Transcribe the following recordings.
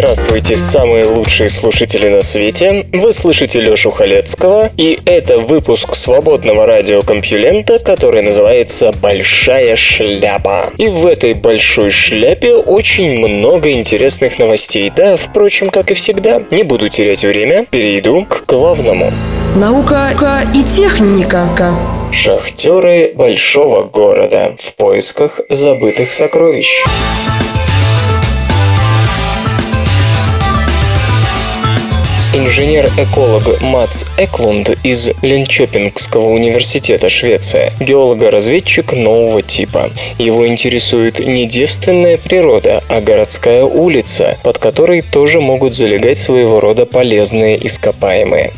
Здравствуйте, самые лучшие слушатели на свете. Вы слышите Лёшу Халецкого, и это выпуск свободного радиокомпьюлента, который называется «Большая шляпа». И в этой большой шляпе очень много интересных новостей. Да, впрочем, как и всегда, не буду терять время, перейду к главному. Наука и техника. Шахтеры большого города в поисках забытых сокровищ. Инженер-эколог Мац Эклунд из Линчопингского университета Швеция, геолого-разведчик нового типа. Его интересует не девственная природа, а городская улица, под которой тоже могут залегать своего рода полезные ископаемые.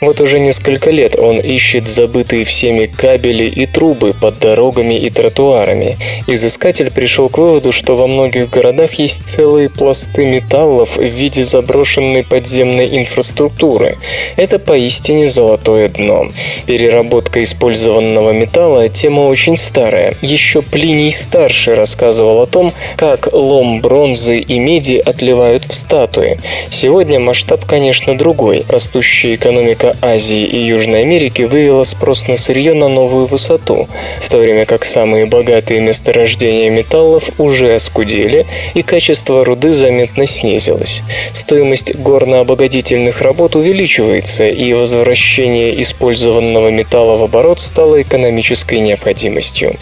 Вот уже несколько лет он ищет забытые всеми кабели и трубы под дорогами и тротуарами. Изыскатель пришел к выводу, что во многих городах есть целые пласты металлов в виде заброшенной подземной инфраструктуры инфраструктуры. Это поистине золотое дно. Переработка использованного металла – тема очень старая. Еще Плиний Старший рассказывал о том, как лом бронзы и меди отливают в статуи. Сегодня масштаб, конечно, другой. Растущая экономика Азии и Южной Америки вывела спрос на сырье на новую высоту, в то время как самые богатые месторождения металлов уже оскудели и качество руды заметно снизилось. Стоимость горно-обогатительных строительных работ увеличивается, и возвращение использованного металла в оборот стало экономической необходимостью.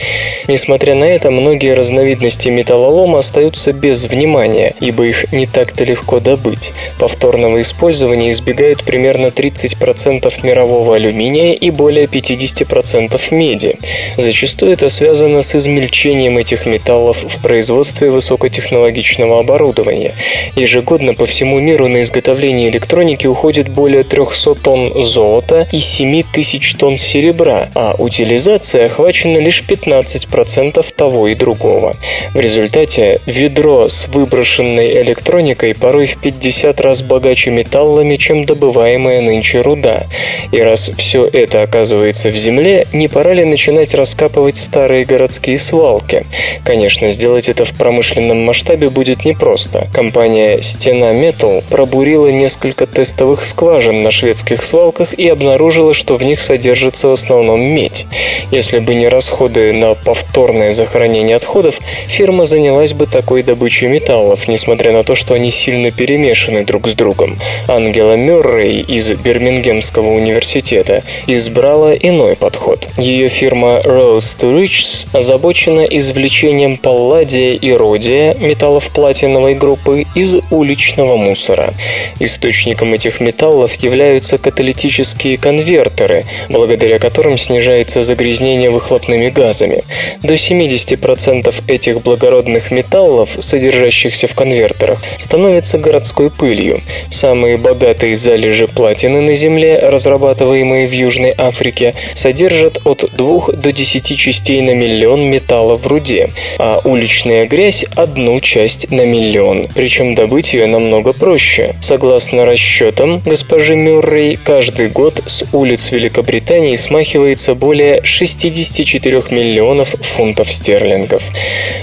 Несмотря на это, многие разновидности металлолома остаются без внимания, ибо их не так-то легко добыть. Повторного использования избегают примерно 30% мирового алюминия и более 50% меди. Зачастую это связано с измельчением этих металлов в производстве высокотехнологичного оборудования. Ежегодно по всему миру на изготовление электроники экономики уходит более 300 тонн золота и 7 тысяч тонн серебра, а утилизация охвачена лишь 15% того и другого. В результате ведро с выброшенной электроникой порой в 50 раз богаче металлами, чем добываемая нынче руда. И раз все это оказывается в земле, не пора ли начинать раскапывать старые городские свалки? Конечно, сделать это в промышленном масштабе будет непросто. Компания Стена Метал пробурила несколько тестов тестовых скважин на шведских свалках и обнаружила, что в них содержится в основном медь. Если бы не расходы на повторное захоронение отходов, фирма занялась бы такой добычей металлов, несмотря на то, что они сильно перемешаны друг с другом. Ангела Мюррей из Бирмингемского университета избрала иной подход. Ее фирма Rose to Riches озабочена извлечением палладия и родия, металлов платиновой группы, из уличного мусора. Источником этих металлов являются каталитические конвертеры, благодаря которым снижается загрязнение выхлопными газами. До 70% этих благородных металлов, содержащихся в конвертерах, становятся городской пылью. Самые богатые залежи платины на Земле, разрабатываемые в Южной Африке, содержат от 2 до 10 частей на миллион металла в руде, а уличная грязь – одну часть на миллион. Причем добыть ее намного проще. Согласно расчетам расчетам госпожи Мюррей, каждый год с улиц Великобритании смахивается более 64 миллионов фунтов стерлингов.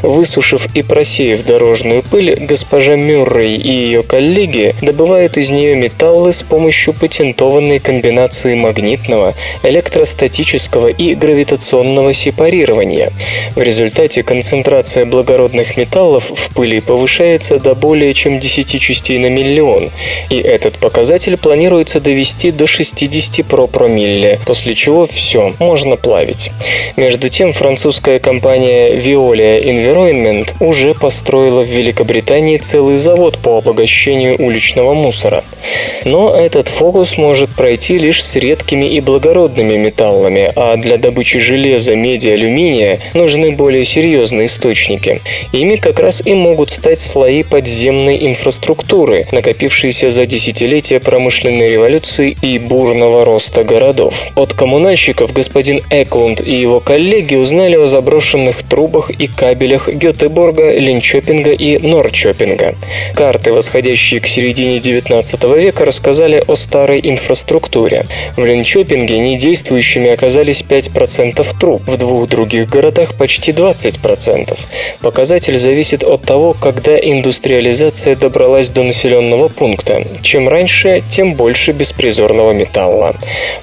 Высушив и просеяв дорожную пыль, госпожа Мюррей и ее коллеги добывают из нее металлы с помощью патентованной комбинации магнитного, электростатического и гравитационного сепарирования. В результате концентрация благородных металлов в пыли повышается до более чем 10 частей на миллион, и этот показатель показатель планируется довести до 60 про промилле, после чего все, можно плавить. Между тем, французская компания Veolia Environment уже построила в Великобритании целый завод по обогащению уличного мусора. Но этот фокус может пройти лишь с редкими и благородными металлами, а для добычи железа, меди, алюминия нужны более серьезные источники. Ими как раз и могут стать слои подземной инфраструктуры, накопившиеся за десятилетия промышленной революции и бурного роста городов. От коммунальщиков господин Эклунд и его коллеги узнали о заброшенных трубах и кабелях Гетеборга, Линчопинга и Норчопинга. Карты, восходящие к середине 19 века, рассказали о старой инфраструктуре. В Линчопинге недействующими оказались 5% труб, в двух других городах почти 20%. Показатель зависит от того, когда индустриализация добралась до населенного пункта. Чем раньше, тем больше беспризорного металла.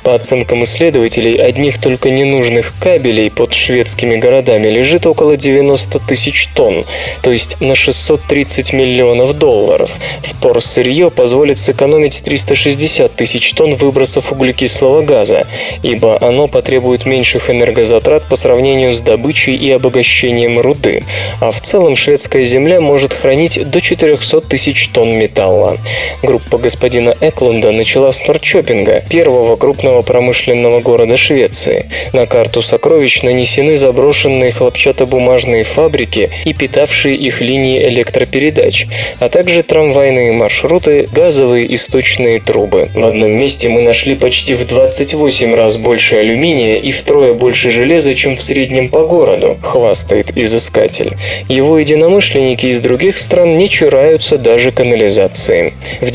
По оценкам исследователей, одних только ненужных кабелей под шведскими городами лежит около 90 тысяч тонн, то есть на 630 миллионов долларов. Вторсырье позволит сэкономить 360 тысяч тонн выбросов углекислого газа, ибо оно потребует меньших энергозатрат по сравнению с добычей и обогащением руды, а в целом шведская земля может хранить до 400 тысяч тонн металла. Группа господина Эклунда начала с Норчопинга, первого крупного промышленного города Швеции. На карту сокровищ нанесены заброшенные хлопчатобумажные фабрики и питавшие их линии электропередач, а также трамвайные маршруты, газовые и трубы. В одном месте мы нашли почти в 28 раз больше алюминия и втрое больше железа, чем в среднем по городу, хвастает изыскатель. Его единомышленники из других стран не чураются даже канализации. В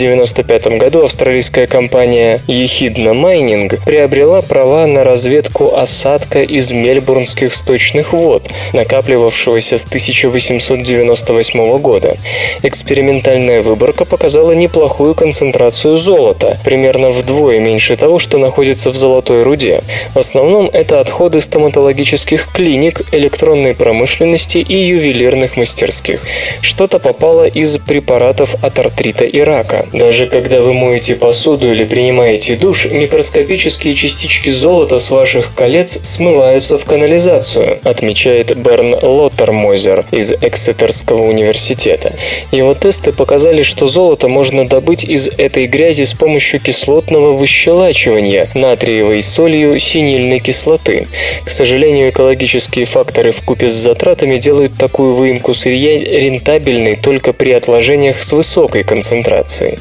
1995 году австралийская компания Ехидна Майнинг приобрела права на разведку осадка из мельбурнских сточных вод, накапливавшегося с 1898 года. Экспериментальная выборка показала неплохую концентрацию золота, примерно вдвое меньше того, что находится в золотой руде. В основном это отходы стоматологических клиник, электронной промышленности и ювелирных мастерских. Что-то попало из препаратов от артрита и рака. Даже когда вы моете посуду или принимаете душ, микроскопические частички золота с ваших колец смываются в канализацию, отмечает Берн Лоттермозер из Эксетерского университета. Его тесты показали, что золото можно добыть из этой грязи с помощью кислотного выщелачивания натриевой солью синильной кислоты. К сожалению, экологические факторы в купе с затратами делают такую выемку сырья рентабельной только при отложениях с высокой концентрацией.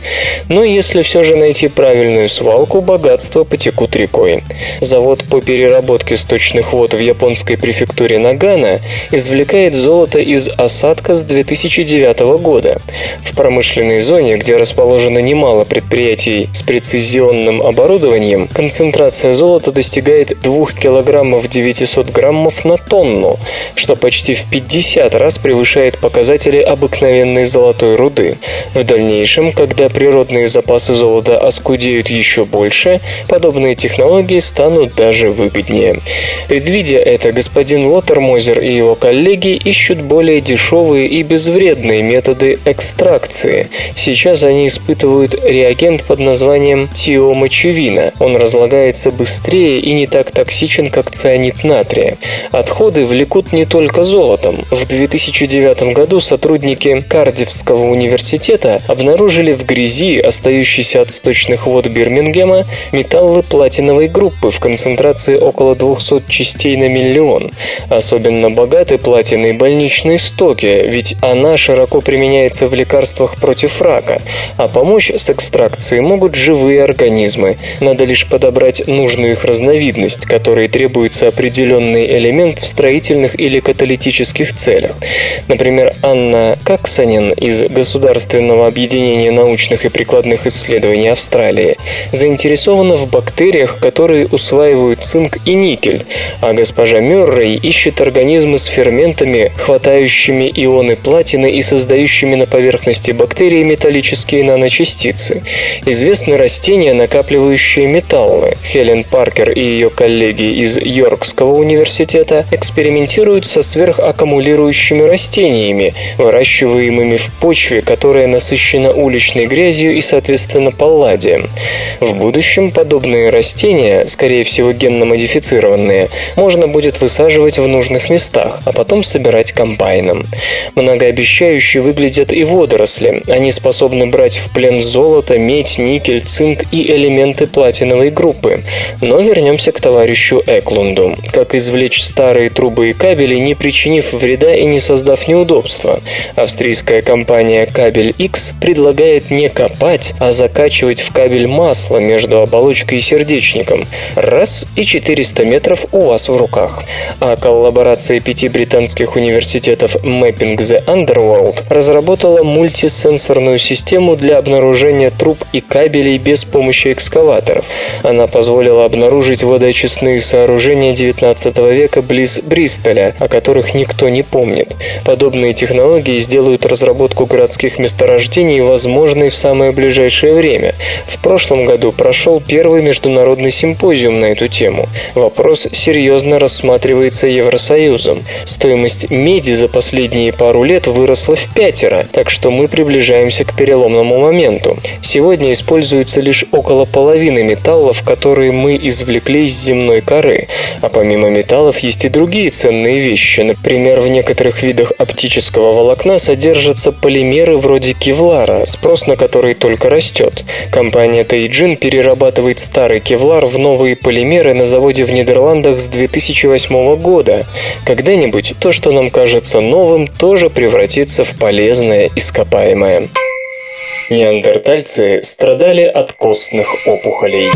Но если все же найти правильную свалку, богатства потекут рекой. Завод по переработке сточных вод в японской префектуре Нагана извлекает золото из осадка с 2009 года. В промышленной зоне, где расположено немало предприятий с прецизионным оборудованием, концентрация золота достигает 2 килограммов 900 граммов на тонну, что почти в 50 раз превышает показатели обыкновенной золотой руды. В дальнейшем, когда природные запасы золота оскудеют еще больше, подобные технологии станут даже выгоднее. Предвидя это, господин Лоттермозер и его коллеги ищут более дешевые и безвредные методы экстракции. Сейчас они испытывают реагент под названием тиомочевина. Он разлагается быстрее и не так токсичен, как цианид натрия. Отходы влекут не только золотом. В 2009 году сотрудники Кардивского университета обнаружили в грязи, остающейся от сточных вод Бирмингема, металлы платиновой группы в концентрации около 200 частей на миллион. Особенно богаты платиной больничные стоки, ведь она широко применяется в лекарствах против рака, а помочь с экстракцией могут живые организмы. Надо лишь подобрать нужную их разновидность, которой требуется определенный элемент в строительных или каталитических целях. Например, Анна Каксанин из Государственного объединения научных и прикладных исследований Австралии заинтересована в бактериях, которые усваивают цинк и никель, а госпожа Мюррей ищет организмы с ферментами, хватающими ионы платины и создающими на поверхности бактерий металлические наночастицы. Известны растения, накапливающие металлы. Хелен Паркер и ее коллеги из Йоркского университета экспериментируют со сверхаккумулирующими растениями, выращиваемыми в почве, которая насыщена уличной грязью и, соответственно, соответственно, палладием. В будущем подобные растения, скорее всего генно-модифицированные, можно будет высаживать в нужных местах, а потом собирать комбайном. Многообещающе выглядят и водоросли. Они способны брать в плен золото, медь, никель, цинк и элементы платиновой группы. Но вернемся к товарищу Эклунду. Как извлечь старые трубы и кабели, не причинив вреда и не создав неудобства? Австрийская компания Кабель X предлагает не копать, а закачивать в кабель масло между оболочкой и сердечником. Раз и 400 метров у вас в руках. А коллаборация пяти британских университетов Mapping the Underworld разработала мультисенсорную систему для обнаружения труб и кабелей без помощи экскаваторов. Она позволила обнаружить водоочистные сооружения 19 века близ Бристоля, о которых никто не помнит. Подобные технологии сделают разработку городских месторождений возможной в самое ближайшее время. В прошлом году прошел первый международный симпозиум на эту тему. Вопрос серьезно рассматривается Евросоюзом. Стоимость меди за последние пару лет выросла в пятеро, так что мы приближаемся к переломному моменту. Сегодня используется лишь около половины металлов, которые мы извлекли из земной коры. А помимо металлов есть и другие ценные вещи. Например, в некоторых видах оптического волокна содержатся полимеры вроде кевлара, спрос на который только растет. Компания Teijin перерабатывает старый кевлар в новые полимеры на заводе в Нидерландах с 2008 года. Когда-нибудь то, что нам кажется новым, тоже превратится в полезное ископаемое. Неандертальцы страдали от костных опухолей.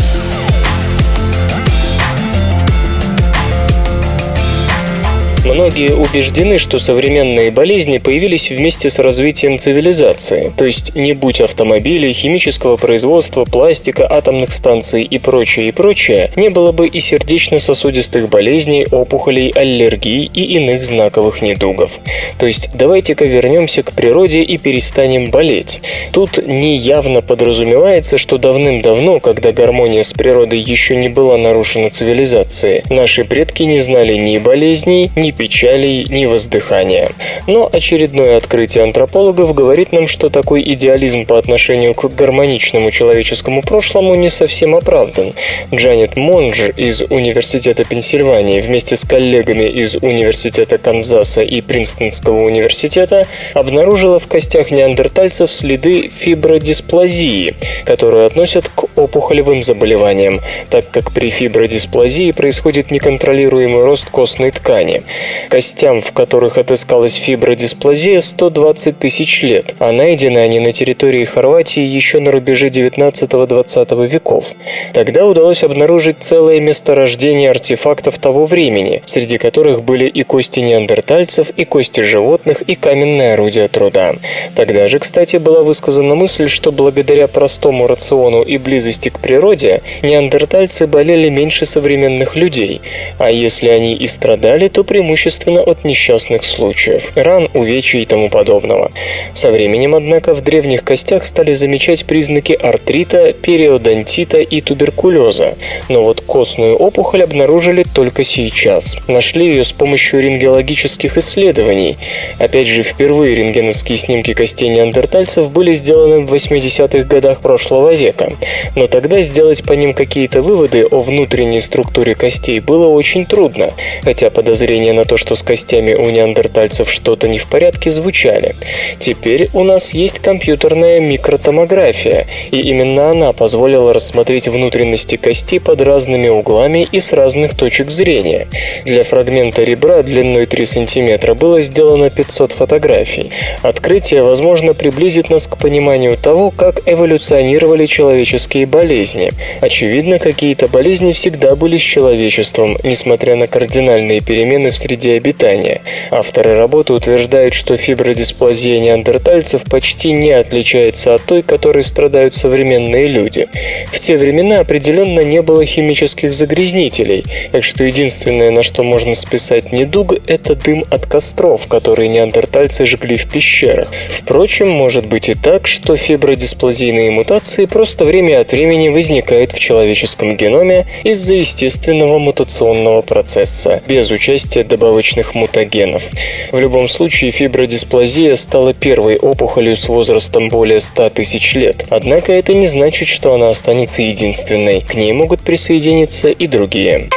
Многие убеждены, что современные болезни появились вместе с развитием цивилизации, то есть не будь автомобилей, химического производства, пластика, атомных станций и прочее, и прочее, не было бы и сердечно-сосудистых болезней, опухолей, аллергий и иных знаковых недугов. То есть давайте-ка вернемся к природе и перестанем болеть. Тут не явно подразумевается, что давным-давно, когда гармония с природой еще не была нарушена цивилизацией, наши предки не знали ни болезней, ни печалей, ни воздыхания. Но очередное открытие антропологов говорит нам, что такой идеализм по отношению к гармоничному человеческому прошлому не совсем оправдан. Джанет Монж из Университета Пенсильвании вместе с коллегами из Университета Канзаса и Принстонского университета обнаружила в костях неандертальцев следы фибродисплазии, которую относят к опухолевым заболеваниям, так как при фибродисплазии происходит неконтролируемый рост костной ткани. Костям, в которых отыскалась фибродисплазия, 120 тысяч лет, а найдены они на территории Хорватии еще на рубеже 19-20 веков. Тогда удалось обнаружить целое месторождение артефактов того времени, среди которых были и кости неандертальцев, и кости животных, и каменное орудие труда. Тогда же, кстати, была высказана мысль, что благодаря простому рациону и близости к природе неандертальцы болели меньше современных людей, а если они и страдали, то преимущественно преимущественно от несчастных случаев, ран, увечий и тому подобного. Со временем, однако, в древних костях стали замечать признаки артрита, периодонтита и туберкулеза, но вот костную опухоль обнаружили только сейчас. Нашли ее с помощью рентгенологических исследований. Опять же, впервые рентгеновские снимки костей неандертальцев были сделаны в 80-х годах прошлого века, но тогда сделать по ним какие-то выводы о внутренней структуре костей было очень трудно, хотя подозрения на то, что с костями у неандертальцев что-то не в порядке, звучали. Теперь у нас есть компьютерная микротомография, и именно она позволила рассмотреть внутренности кости под разными углами и с разных точек зрения. Для фрагмента ребра длиной 3 см было сделано 500 фотографий. Открытие, возможно, приблизит нас к пониманию того, как эволюционировали человеческие болезни. Очевидно, какие-то болезни всегда были с человечеством, несмотря на кардинальные перемены в среде обитания. Авторы работы утверждают, что фибродисплазия неандертальцев почти не отличается от той, которой страдают современные люди. В те времена определенно не было химических загрязнителей, так что единственное, на что можно списать недуг, это дым от костров, которые неандертальцы жгли в пещерах. Впрочем, может быть и так, что фибродисплазийные мутации просто время от времени возникают в человеческом геноме из-за естественного мутационного процесса, без участия добавочных мутагенов. В любом случае, фибродисплазия стала первой опухолью с возрастом более 100 тысяч лет. Однако это не значит, что она останется единственной. К ней могут присоединиться и другие.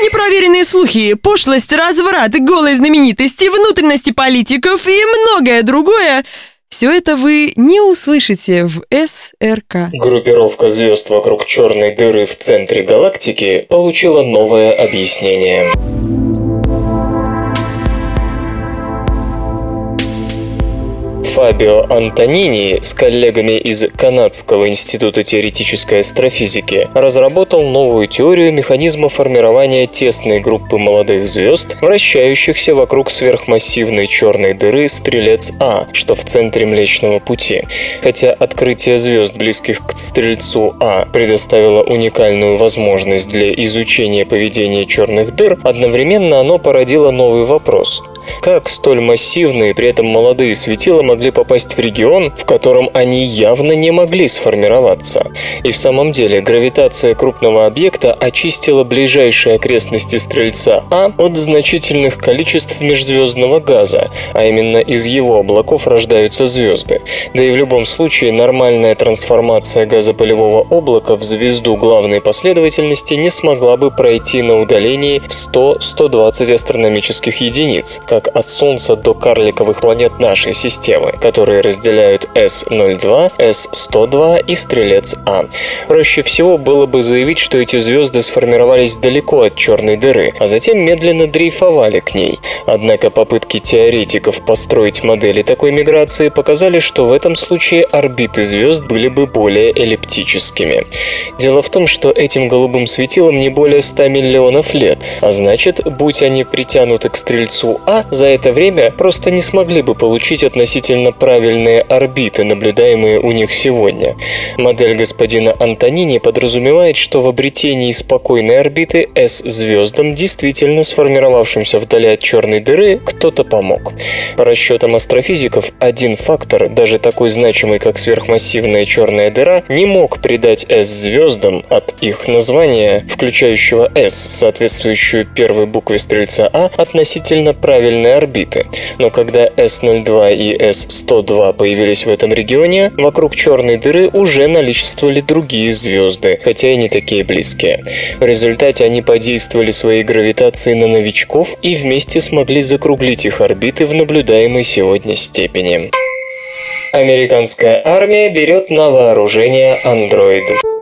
Непроверенные слухи, пошлость, разврат, голые знаменитости, внутренности политиков и многое другое – все это вы не услышите в СРК. Группировка звезд вокруг черной дыры в центре галактики получила новое объяснение. Фабио Антонини с коллегами из Канадского института теоретической астрофизики разработал новую теорию механизма формирования тесной группы молодых звезд, вращающихся вокруг сверхмассивной черной дыры Стрелец А, что в центре Млечного Пути. Хотя открытие звезд, близких к Стрельцу А, предоставило уникальную возможность для изучения поведения черных дыр, одновременно оно породило новый вопрос. Как столь массивные, при этом молодые светила могли попасть в регион, в котором они явно не могли сформироваться? И в самом деле гравитация крупного объекта очистила ближайшие окрестности Стрельца А от значительных количеств межзвездного газа, а именно из его облаков рождаются звезды. Да и в любом случае нормальная трансформация газопылевого облака в звезду главной последовательности не смогла бы пройти на удалении в 100-120 астрономических единиц, как от Солнца до карликовых планет нашей системы, которые разделяют С-02, С-102 и Стрелец А. Проще всего было бы заявить, что эти звезды сформировались далеко от черной дыры, а затем медленно дрейфовали к ней. Однако попытки теоретиков построить модели такой миграции показали, что в этом случае орбиты звезд были бы более эллиптическими. Дело в том, что этим голубым светилам не более 100 миллионов лет, а значит, будь они притянуты к Стрельцу А, за это время просто не смогли бы получить относительно правильные орбиты, наблюдаемые у них сегодня. Модель господина Антонини подразумевает, что в обретении спокойной орбиты S звездам, действительно сформировавшимся вдали от черной дыры, кто-то помог. По расчетам астрофизиков, один фактор, даже такой значимый, как сверхмассивная черная дыра, не мог придать S звездам от их названия, включающего S, соответствующую первой букве стрельца А, относительно правильной правильной орбиты. Но когда S02 и S102 появились в этом регионе, вокруг черной дыры уже наличествовали другие звезды, хотя и не такие близкие. В результате они подействовали своей гравитацией на новичков и вместе смогли закруглить их орбиты в наблюдаемой сегодня степени. Американская армия берет на вооружение андроиды.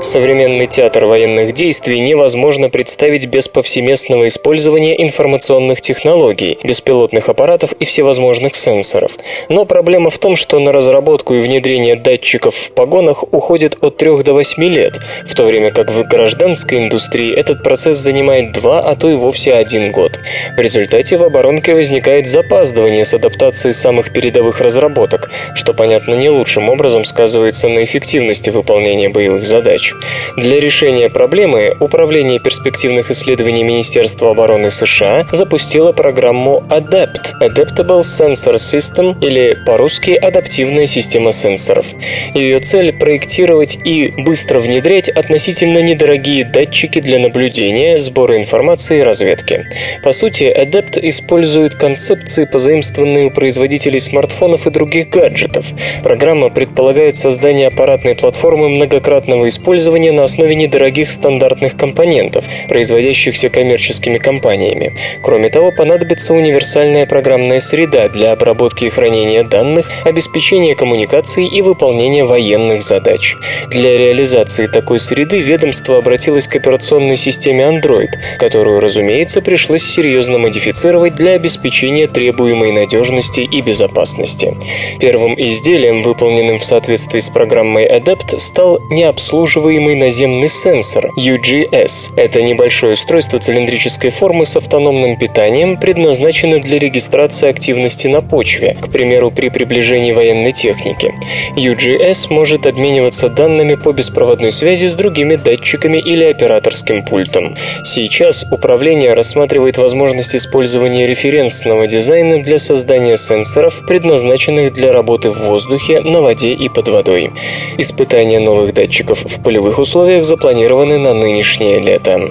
Современный театр военных действий невозможно представить без повсеместного использования информационных технологий, беспилотных аппаратов и всевозможных сенсоров. Но проблема в том, что на разработку и внедрение датчиков в погонах уходит от 3 до 8 лет, в то время как в гражданской индустрии этот процесс занимает 2, а то и вовсе 1 год. В результате в оборонке возникает запаздывание с адаптацией самых передовых разработок, что, понятно, не лучшим образом сказывается на эффективности выполнения боевых задач задач. Для решения проблемы Управление перспективных исследований Министерства обороны США запустило программу ADAPT – Adaptable Sensor System или по-русски «Адаптивная система сенсоров». Ее цель – проектировать и быстро внедрять относительно недорогие датчики для наблюдения, сбора информации и разведки. По сути, ADAPT использует концепции, позаимствованные у производителей смартфонов и других гаджетов. Программа предполагает создание аппаратной платформы многократного использования использования на основе недорогих стандартных компонентов, производящихся коммерческими компаниями. Кроме того, понадобится универсальная программная среда для обработки и хранения данных, обеспечения коммуникаций и выполнения военных задач. Для реализации такой среды ведомство обратилось к операционной системе Android, которую, разумеется, пришлось серьезно модифицировать для обеспечения требуемой надежности и безопасности. Первым изделием, выполненным в соответствии с программой Adept, стал необслуживаемый обслуживаемый наземный сенсор UGS. Это небольшое устройство цилиндрической формы с автономным питанием, предназначено для регистрации активности на почве, к примеру, при приближении военной техники. UGS может обмениваться данными по беспроводной связи с другими датчиками или операторским пультом. Сейчас управление рассматривает возможность использования референсного дизайна для создания сенсоров, предназначенных для работы в воздухе, на воде и под водой. Испытания новых датчиков в поле полевых условиях запланированы на нынешнее лето.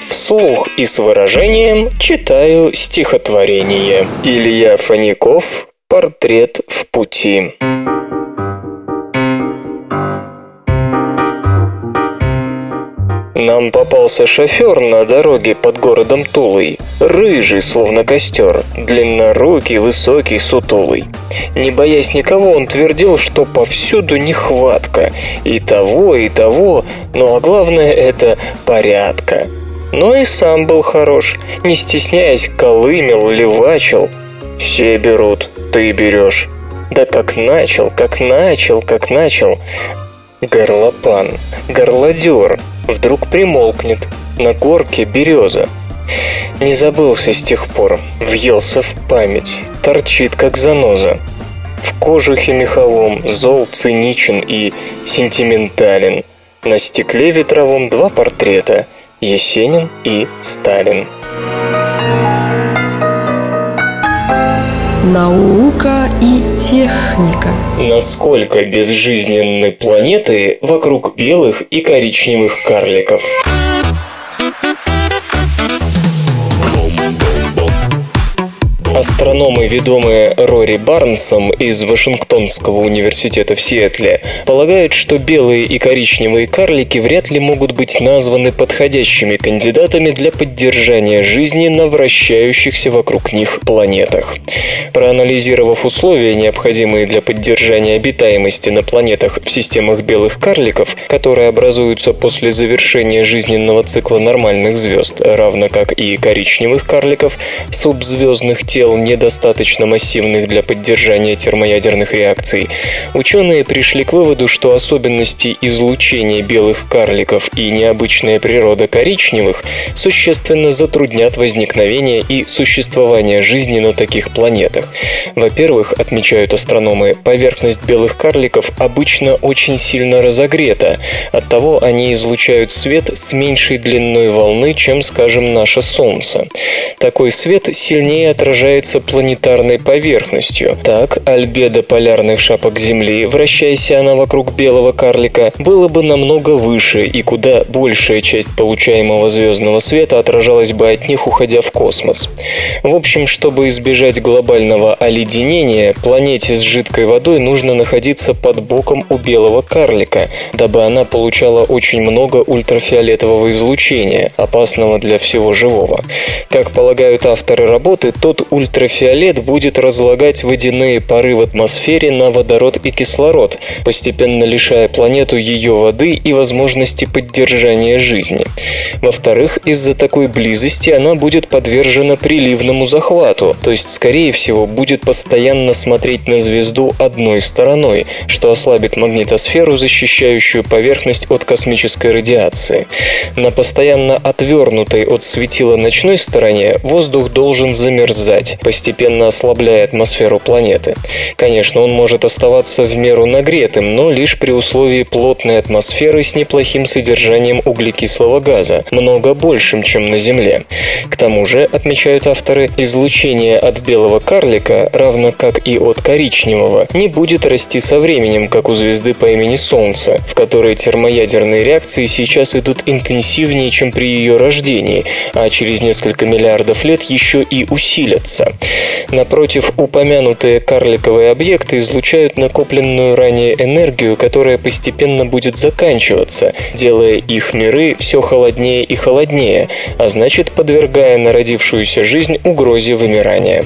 Вслух и с выражением читаю стихотворение. Илья Фаников «Портрет в пути». Нам попался шофер на дороге под городом Тулой. Рыжий, словно костер, длиннорукий, высокий, сутулый. Не боясь никого, он твердил, что повсюду нехватка. И того, и того, ну а главное это порядка. Но и сам был хорош, не стесняясь, колымел, левачил. Все берут, ты берешь. Да как начал, как начал, как начал. Горлопан, горлодер, вдруг примолкнет. На горке береза. Не забылся с тех пор, въелся в память, торчит как заноза. В кожухе меховом зол циничен и сентиментален. На стекле ветровом два портрета – Есенин и Сталин. Наука и техника. Насколько безжизненны планеты вокруг белых и коричневых карликов? Астрономы, ведомые Рори Барнсом из Вашингтонского университета в Сиэтле, полагают, что белые и коричневые карлики вряд ли могут быть названы подходящими кандидатами для поддержания жизни на вращающихся вокруг них планетах. Проанализировав условия, необходимые для поддержания обитаемости на планетах в системах белых карликов, которые образуются после завершения жизненного цикла нормальных звезд, равно как и коричневых карликов, субзвездных тел, тел, недостаточно массивных для поддержания термоядерных реакций, ученые пришли к выводу, что особенности излучения белых карликов и необычная природа коричневых существенно затруднят возникновение и существование жизни на таких планетах. Во-первых, отмечают астрономы, поверхность белых карликов обычно очень сильно разогрета, оттого они излучают свет с меньшей длиной волны, чем, скажем, наше Солнце. Такой свет сильнее отражает является планетарной поверхностью. Так, альбедо полярных шапок Земли, вращаясь она вокруг белого карлика, было бы намного выше, и куда большая часть получаемого звездного света отражалась бы от них, уходя в космос. В общем, чтобы избежать глобального оледенения, планете с жидкой водой нужно находиться под боком у белого карлика, дабы она получала очень много ультрафиолетового излучения, опасного для всего живого. Как полагают авторы работы, тот ультрафиолетовый ультрафиолет будет разлагать водяные пары в атмосфере на водород и кислород, постепенно лишая планету ее воды и возможности поддержания жизни. Во-вторых, из-за такой близости она будет подвержена приливному захвату, то есть, скорее всего, будет постоянно смотреть на звезду одной стороной, что ослабит магнитосферу, защищающую поверхность от космической радиации. На постоянно отвернутой от светила ночной стороне воздух должен замерзать, постепенно ослабляя атмосферу планеты. Конечно, он может оставаться в меру нагретым, но лишь при условии плотной атмосферы с неплохим содержанием углекислого газа, много большим, чем на Земле. К тому же, отмечают авторы, излучение от белого карлика, равно как и от коричневого, не будет расти со временем, как у звезды по имени Солнце, в которой термоядерные реакции сейчас идут интенсивнее, чем при ее рождении, а через несколько миллиардов лет еще и усилятся. Солнца. Напротив, упомянутые карликовые объекты излучают накопленную ранее энергию, которая постепенно будет заканчиваться, делая их миры все холоднее и холоднее, а значит подвергая народившуюся жизнь угрозе вымирания.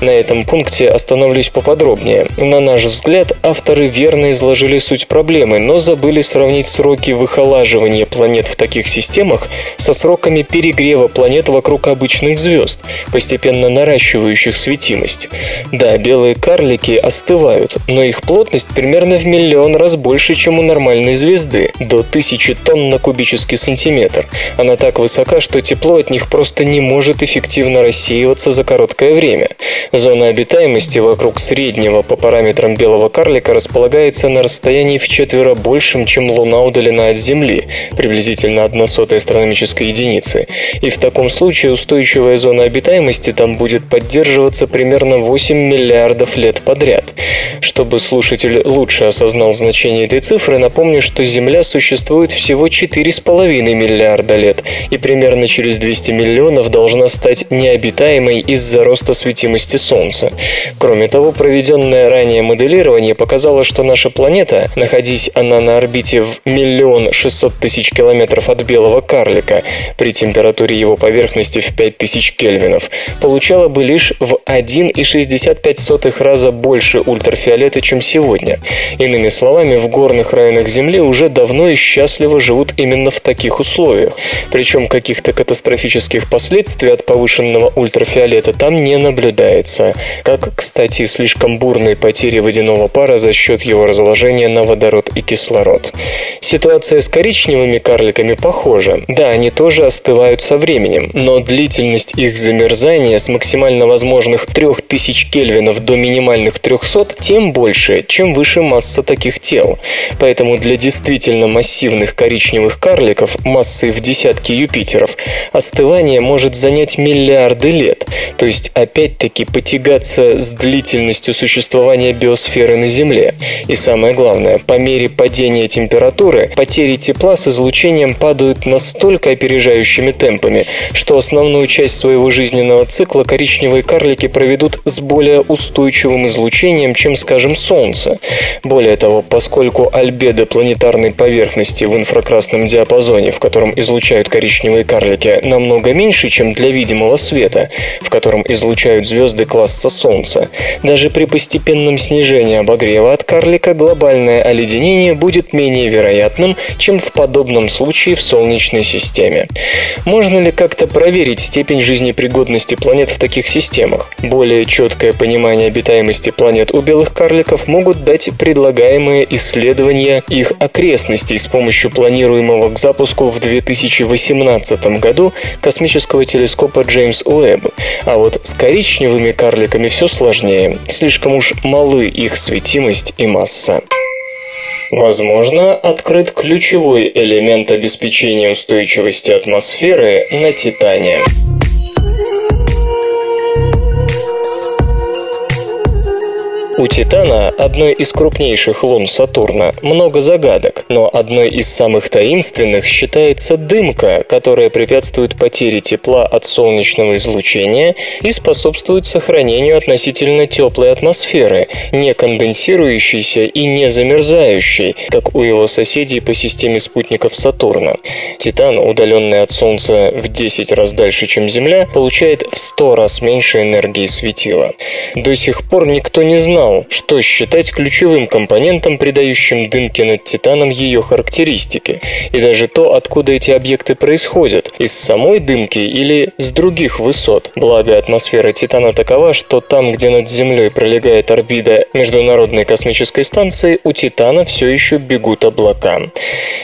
На этом пункте остановлюсь поподробнее. На наш взгляд, авторы верно изложили суть проблемы, но забыли сравнить сроки выхолаживания планет в таких системах со сроками перегрева планет вокруг обычных звезд, постепенно наращивающих увеличивающих светимость. Да, белые карлики остывают, но их плотность примерно в миллион раз больше, чем у нормальной звезды, до 1000 тонн на кубический сантиметр. Она так высока, что тепло от них просто не может эффективно рассеиваться за короткое время. Зона обитаемости вокруг среднего по параметрам белого карлика располагается на расстоянии в четверо большим, чем Луна удалена от Земли, приблизительно 1 сотая астрономической единицы. И в таком случае устойчивая зона обитаемости там будет поддерживаться поддерживаться примерно 8 миллиардов лет подряд. Чтобы слушатель лучше осознал значение этой цифры, напомню, что Земля существует всего 4,5 миллиарда лет и примерно через 200 миллионов должна стать необитаемой из-за роста светимости Солнца. Кроме того, проведенное ранее моделирование показало, что наша планета, находясь она на орбите в миллион шестьсот тысяч километров от белого карлика, при температуре его поверхности в 5000 кельвинов, получала бы лишь в 1,65 раза больше ультрафиолета, чем сегодня. Иными словами, в горных районах Земли уже давно и счастливо живут именно в таких условиях. Причем каких-то катастрофических последствий от повышенного ультрафиолета там не наблюдается. Как, кстати, слишком бурной потери водяного пара за счет его разложения на водород и кислород. Ситуация с коричневыми карликами похожа. Да, они тоже остывают со временем, но длительность их замерзания с максимально возможных 3000 кельвинов до минимальных 300 тем больше, чем выше масса таких тел. Поэтому для действительно массивных коричневых карликов массой в десятки Юпитеров остывание может занять миллиарды лет, то есть опять-таки потягаться с длительностью существования биосферы на Земле. И самое главное, по мере падения температуры потери тепла с излучением падают настолько опережающими темпами, что основную часть своего жизненного цикла коричневые карлики проведут с более устойчивым излучением, чем, скажем, Солнце. Более того, поскольку альбедо планетарной поверхности в инфракрасном диапазоне, в котором излучают коричневые карлики, намного меньше, чем для видимого света, в котором излучают звезды класса Солнца, даже при постепенном снижении обогрева от карлика глобальное оледенение будет менее вероятным, чем в подобном случае в Солнечной системе. Можно ли как-то проверить степень жизнепригодности планет в таких системах? Более четкое понимание обитаемости планет у белых карликов могут дать предлагаемые исследования их окрестностей с помощью планируемого к запуску в 2018 году космического телескопа Джеймс Уэбб. А вот с коричневыми карликами все сложнее. Слишком уж малы их светимость и масса. Возможно, открыт ключевой элемент обеспечения устойчивости атмосферы на Титане. У Титана, одной из крупнейших лун Сатурна, много загадок, но одной из самых таинственных считается дымка, которая препятствует потере тепла от солнечного излучения и способствует сохранению относительно теплой атмосферы, не конденсирующейся и не замерзающей, как у его соседей по системе спутников Сатурна. Титан, удаленный от Солнца в 10 раз дальше, чем Земля, получает в 100 раз меньше энергии светила. До сих пор никто не знал, знал, что считать ключевым компонентом, придающим дымке над Титаном ее характеристики, и даже то, откуда эти объекты происходят, из самой дымки или с других высот. Благо, атмосфера Титана такова, что там, где над Землей пролегает орбита Международной космической станции, у Титана все еще бегут облака.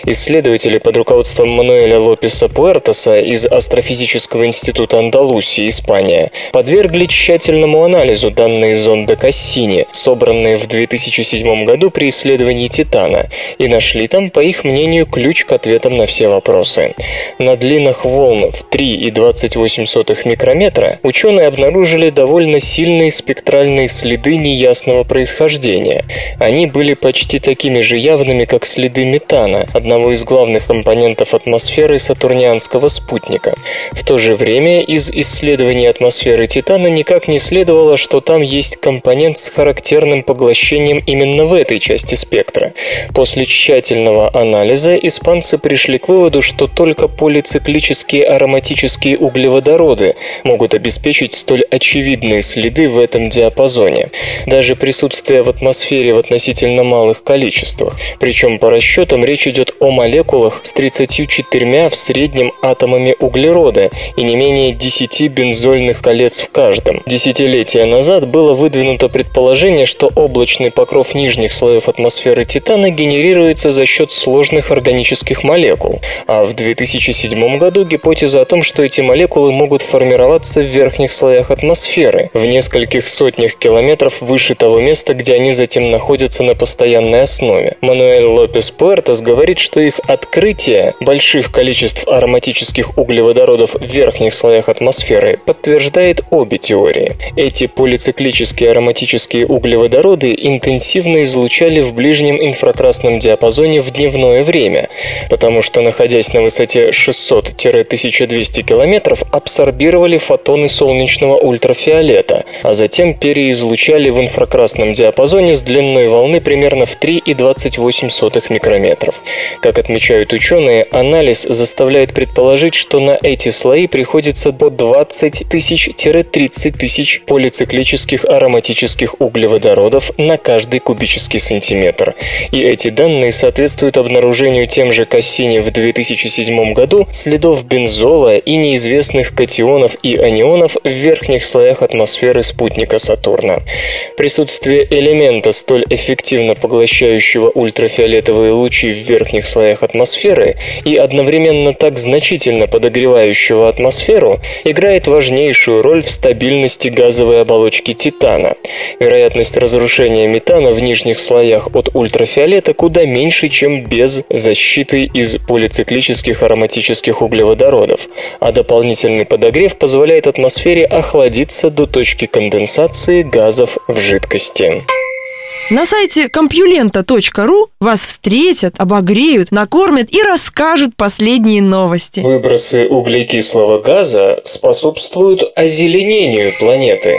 Исследователи под руководством Мануэля Лопеса Пуэртоса из Астрофизического института Андалусии, Испания, подвергли тщательному анализу данные зонда Кассини, собранные в 2007 году при исследовании Титана, и нашли там, по их мнению, ключ к ответам на все вопросы. На длинах волн в 3,28 микрометра ученые обнаружили довольно сильные спектральные следы неясного происхождения. Они были почти такими же явными, как следы метана, одного из главных компонентов атмосферы сатурнианского спутника. В то же время из исследований атмосферы Титана никак не следовало, что там есть компонент с характером характерным поглощением именно в этой части спектра. После тщательного анализа испанцы пришли к выводу, что только полициклические ароматические углеводороды могут обеспечить столь очевидные следы в этом диапазоне. Даже присутствие в атмосфере в относительно малых количествах. Причем по расчетам речь идет о молекулах с 34 в среднем атомами углерода и не менее 10 бензольных колец в каждом. Десятилетия назад было выдвинуто предположение, предположение, что облачный покров нижних слоев атмосферы Титана генерируется за счет сложных органических молекул, а в 2007 году гипотеза о том, что эти молекулы могут формироваться в верхних слоях атмосферы, в нескольких сотнях километров выше того места, где они затем находятся на постоянной основе. Мануэль Лопес Пуэртос говорит, что их открытие больших количеств ароматических углеводородов в верхних слоях атмосферы подтверждает обе теории. Эти полициклические ароматические углеводороды интенсивно излучали в ближнем инфракрасном диапазоне в дневное время, потому что, находясь на высоте 600-1200 километров, абсорбировали фотоны солнечного ультрафиолета, а затем переизлучали в инфракрасном диапазоне с длиной волны примерно в 3,28 микрометров. Как отмечают ученые, анализ заставляет предположить, что на эти слои приходится до 20 тысяч-30 тысяч полициклических ароматических углеводородов на каждый кубический сантиметр. И эти данные соответствуют обнаружению тем же Кассини в 2007 году следов бензола и неизвестных катионов и анионов в верхних слоях атмосферы спутника Сатурна. Присутствие элемента, столь эффективно поглощающего ультрафиолетовые лучи в верхних слоях атмосферы и одновременно так значительно подогревающего атмосферу, играет важнейшую роль в стабильности газовой оболочки Титана. Вероятность разрушения метана в нижних слоях от ультрафиолета куда меньше, чем без защиты из полициклических ароматических углеводородов, а дополнительный подогрев позволяет атмосфере охладиться до точки конденсации газов в жидкости. На сайте компьюлента.ру вас встретят, обогреют, накормят и расскажут последние новости. Выбросы углекислого газа способствуют озеленению планеты.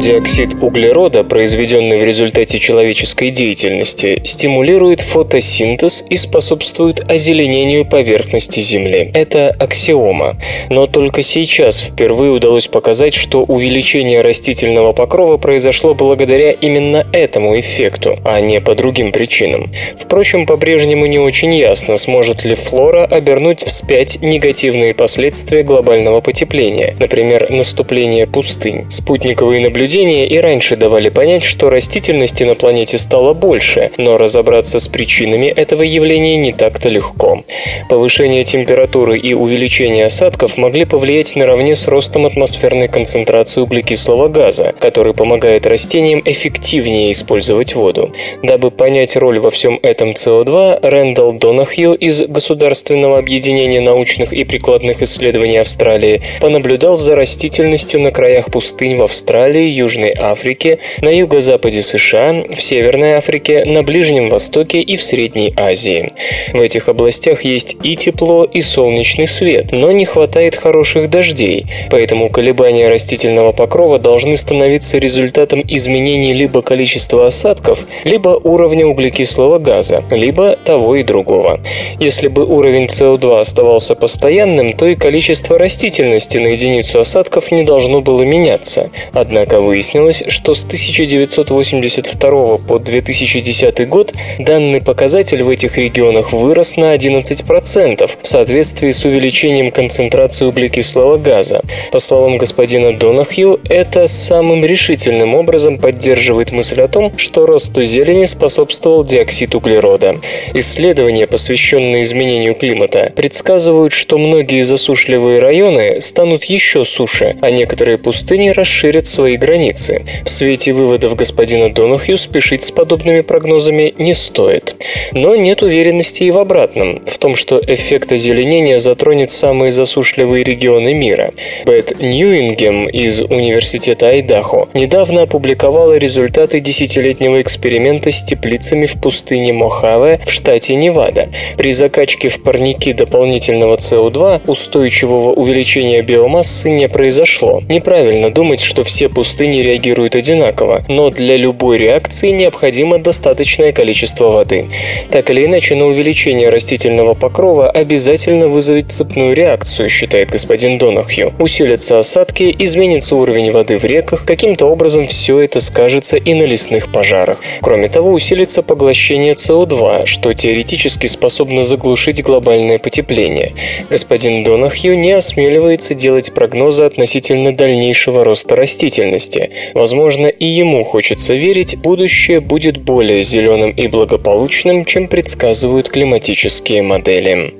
Диоксид углерода, произведенный в результате человеческой деятельности, стимулирует фотосинтез и способствует озеленению поверхности Земли. Это аксиома. Но только сейчас впервые удалось показать, что увеличение растительного покрова произошло благодаря именно этому эффекту, а не по другим причинам. Впрочем, по-прежнему не очень ясно, сможет ли флора обернуть вспять негативные последствия глобального потепления, например, наступление пустынь. Спутниковые наблюдения наблюдения и раньше давали понять, что растительности на планете стало больше, но разобраться с причинами этого явления не так-то легко. Повышение температуры и увеличение осадков могли повлиять наравне с ростом атмосферной концентрации углекислого газа, который помогает растениям эффективнее использовать воду. Дабы понять роль во всем этом СО2, Рэндалл Донахью из Государственного объединения научных и прикладных исследований Австралии понаблюдал за растительностью на краях пустынь в Австралии, Южной Африке, на юго-западе США, в Северной Африке, на Ближнем Востоке и в Средней Азии. В этих областях есть и тепло, и солнечный свет, но не хватает хороших дождей, поэтому колебания растительного покрова должны становиться результатом изменений либо количества осадков, либо уровня углекислого газа, либо того и другого. Если бы уровень СО2 оставался постоянным, то и количество растительности на единицу осадков не должно было меняться. Однако выяснилось, что с 1982 по 2010 год данный показатель в этих регионах вырос на 11% в соответствии с увеличением концентрации углекислого газа. По словам господина Донахью, это самым решительным образом поддерживает мысль о том, что росту зелени способствовал диоксид углерода. Исследования, посвященные изменению климата, предсказывают, что многие засушливые районы станут еще суше, а некоторые пустыни расширят свои границы границы. В свете выводов господина Донахью спешить с подобными прогнозами не стоит. Но нет уверенности и в обратном, в том, что эффект озеленения затронет самые засушливые регионы мира. Бет Ньюингем из Университета Айдахо недавно опубликовала результаты десятилетнего эксперимента с теплицами в пустыне Мохаве в штате Невада. При закачке в парники дополнительного СО2 устойчивого увеличения биомассы не произошло. Неправильно думать, что все пустыни не реагируют одинаково, но для любой реакции необходимо достаточное количество воды. Так или иначе, но увеличение растительного покрова обязательно вызовет цепную реакцию, считает господин Донахью. Усилятся осадки, изменится уровень воды в реках, каким-то образом все это скажется и на лесных пожарах. Кроме того, усилится поглощение СО2, что теоретически способно заглушить глобальное потепление. Господин Донахью не осмеливается делать прогнозы относительно дальнейшего роста растительности. Возможно, и ему хочется верить, будущее будет более зеленым и благополучным, чем предсказывают климатические модели.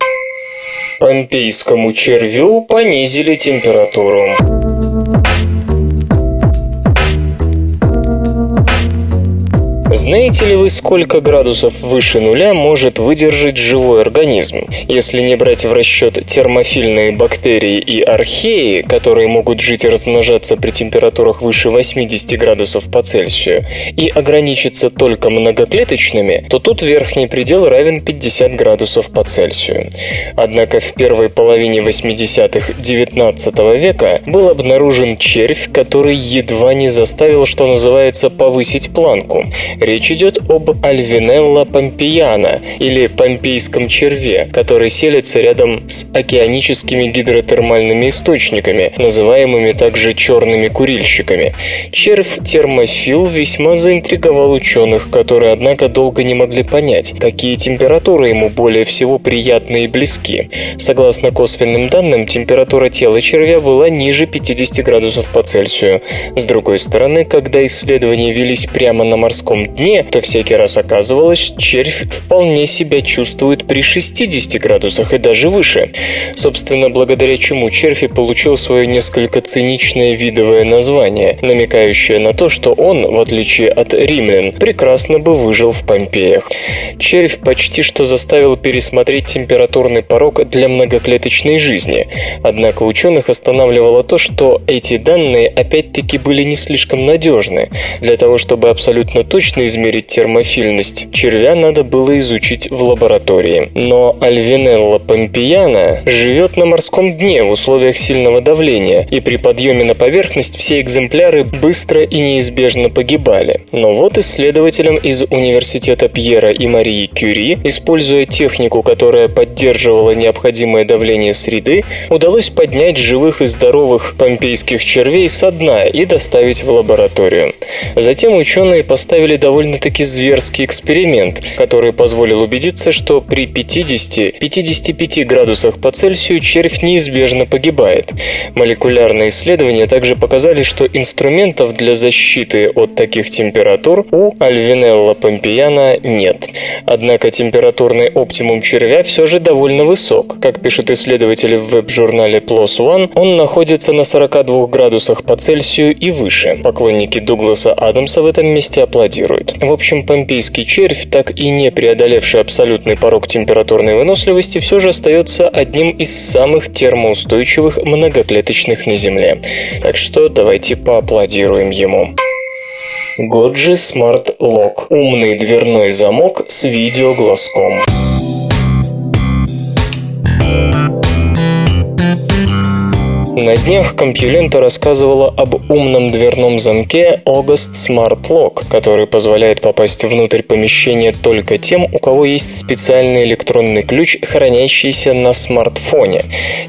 Помпейскому червю понизили температуру. Знаете ли вы, сколько градусов выше нуля может выдержать живой организм? Если не брать в расчет термофильные бактерии и археи, которые могут жить и размножаться при температурах выше 80 градусов по Цельсию, и ограничиться только многоклеточными, то тут верхний предел равен 50 градусов по Цельсию. Однако в первой половине 80-х 19 века был обнаружен червь, который едва не заставил, что называется, повысить планку. Речь идет об Альвинелла помпеяна или помпейском черве, который селится рядом с океаническими гидротермальными источниками, называемыми также черными курильщиками. Червь-термофил весьма заинтриговал ученых, которые, однако, долго не могли понять, какие температуры ему более всего приятны и близки. Согласно косвенным данным, температура тела червя была ниже 50 градусов по Цельсию. С другой стороны, когда исследования велись прямо на морском дне, то всякий раз оказывалось, червь вполне себя чувствует при 60 градусах и даже выше. Собственно, благодаря чему червь и получил свое несколько циничное видовое название, намекающее на то, что он, в отличие от римлян, прекрасно бы выжил в Помпеях. Червь почти что заставил пересмотреть температурный порог для многоклеточной жизни. Однако ученых останавливало то, что эти данные опять-таки были не слишком надежны. Для того, чтобы абсолютно точно точно измерить термофильность червя надо было изучить в лаборатории. Но Альвинелла помпеяна живет на морском дне в условиях сильного давления, и при подъеме на поверхность все экземпляры быстро и неизбежно погибали. Но вот исследователям из университета Пьера и Марии Кюри, используя технику, которая поддерживала необходимое давление среды, удалось поднять живых и здоровых помпейских червей со дна и доставить в лабораторию. Затем ученые поставили довольно-таки зверский эксперимент, который позволил убедиться, что при 50-55 градусах по Цельсию червь неизбежно погибает. Молекулярные исследования также показали, что инструментов для защиты от таких температур у Альвинелла помпеяна нет. Однако температурный оптимум червя все же довольно высок. Как пишут исследователи в веб-журнале PLOS ONE, он находится на 42 градусах по Цельсию и выше. Поклонники Дугласа Адамса в этом месте аплодируют реагирует. В общем, помпейский червь, так и не преодолевший абсолютный порог температурной выносливости, все же остается одним из самых термоустойчивых многоклеточных на Земле. Так что давайте поаплодируем ему. Годжи Smart Lock – умный дверной замок с видеоглазком. На днях Компьюлента рассказывала об умном дверном замке August Smart Lock, который позволяет попасть внутрь помещения только тем, у кого есть специальный электронный ключ, хранящийся на смартфоне.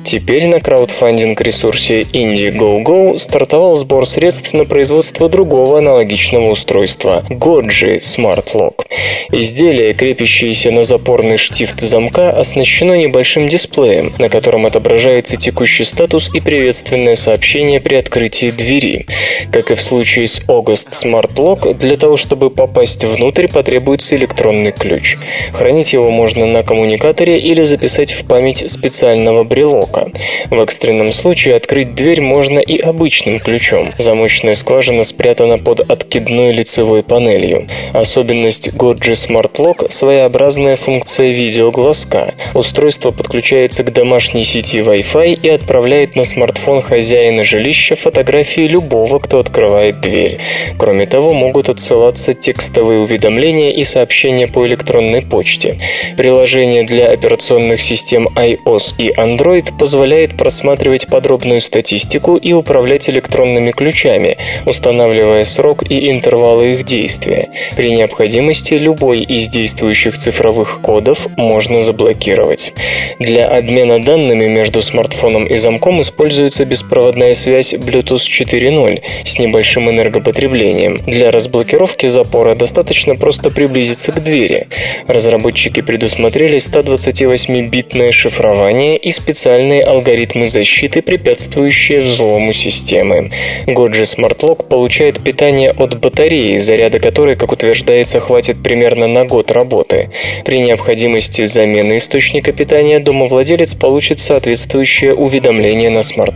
Теперь на краудфандинг-ресурсе Indiegogo стартовал сбор средств на производство другого аналогичного устройства – Goji Smart Lock. Изделие, крепящееся на запорный штифт замка, оснащено небольшим дисплеем, на котором отображается текущий статус и привет приветственное сообщение при открытии двери. Как и в случае с August Smart Lock, для того, чтобы попасть внутрь, потребуется электронный ключ. Хранить его можно на коммуникаторе или записать в память специального брелока. В экстренном случае открыть дверь можно и обычным ключом. Замочная скважина спрятана под откидной лицевой панелью. Особенность Gorgi Smart Lock – своеобразная функция видеоглазка. Устройство подключается к домашней сети Wi-Fi и отправляет на смартфон смартфон хозяина жилища фотографии любого, кто открывает дверь. Кроме того, могут отсылаться текстовые уведомления и сообщения по электронной почте. Приложение для операционных систем iOS и Android позволяет просматривать подробную статистику и управлять электронными ключами, устанавливая срок и интервалы их действия. При необходимости любой из действующих цифровых кодов можно заблокировать. Для обмена данными между смартфоном и замком используется беспроводная связь Bluetooth 4.0 с небольшим энергопотреблением. Для разблокировки запора достаточно просто приблизиться к двери. Разработчики предусмотрели 128-битное шифрование и специальные алгоритмы защиты, препятствующие взлому системы. Goji Smart получает питание от батареи, заряда которой, как утверждается, хватит примерно на год работы. При необходимости замены источника питания домовладелец получит соответствующее уведомление на смартфон.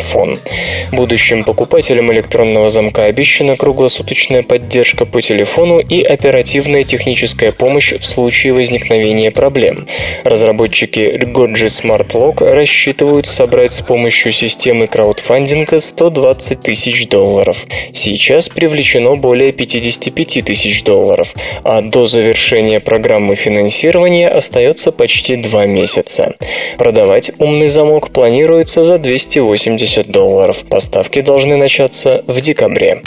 Будущим покупателям электронного замка обещана круглосуточная поддержка по телефону и оперативная техническая помощь в случае возникновения проблем. Разработчики Goji Smart Lock рассчитывают собрать с помощью системы краудфандинга 120 тысяч долларов. Сейчас привлечено более 55 тысяч долларов, а до завершения программы финансирования остается почти два месяца. Продавать умный замок планируется за 280 долларов. Поставки должны начаться в декабре.